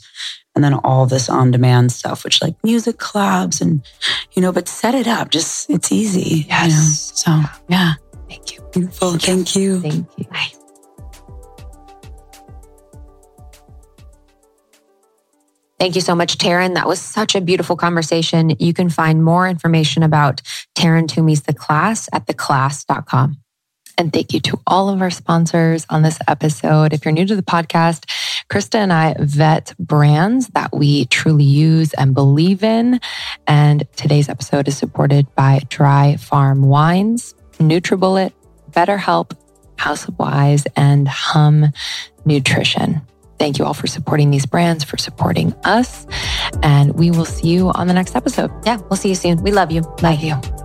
And then all this on demand stuff, which like music clubs and, you know, but set it up. Just, it's easy. you know? Yes. So, yeah. Thank you. Beautiful. Thank you. Thank you. Thank you so much, Taryn. That was such a beautiful conversation. You can find more information about Taryn Toomey's The Class at theclass.com. And thank you to all of our sponsors on this episode. If you're new to the podcast, Krista and I vet brands that we truly use and believe in. And today's episode is supported by Dry Farm Wines, NutriBullet, BetterHelp, House of Wise, and Hum Nutrition. Thank you all for supporting these brands, for supporting us. And we will see you on the next episode. Yeah, we'll see you soon. We love you. Love you.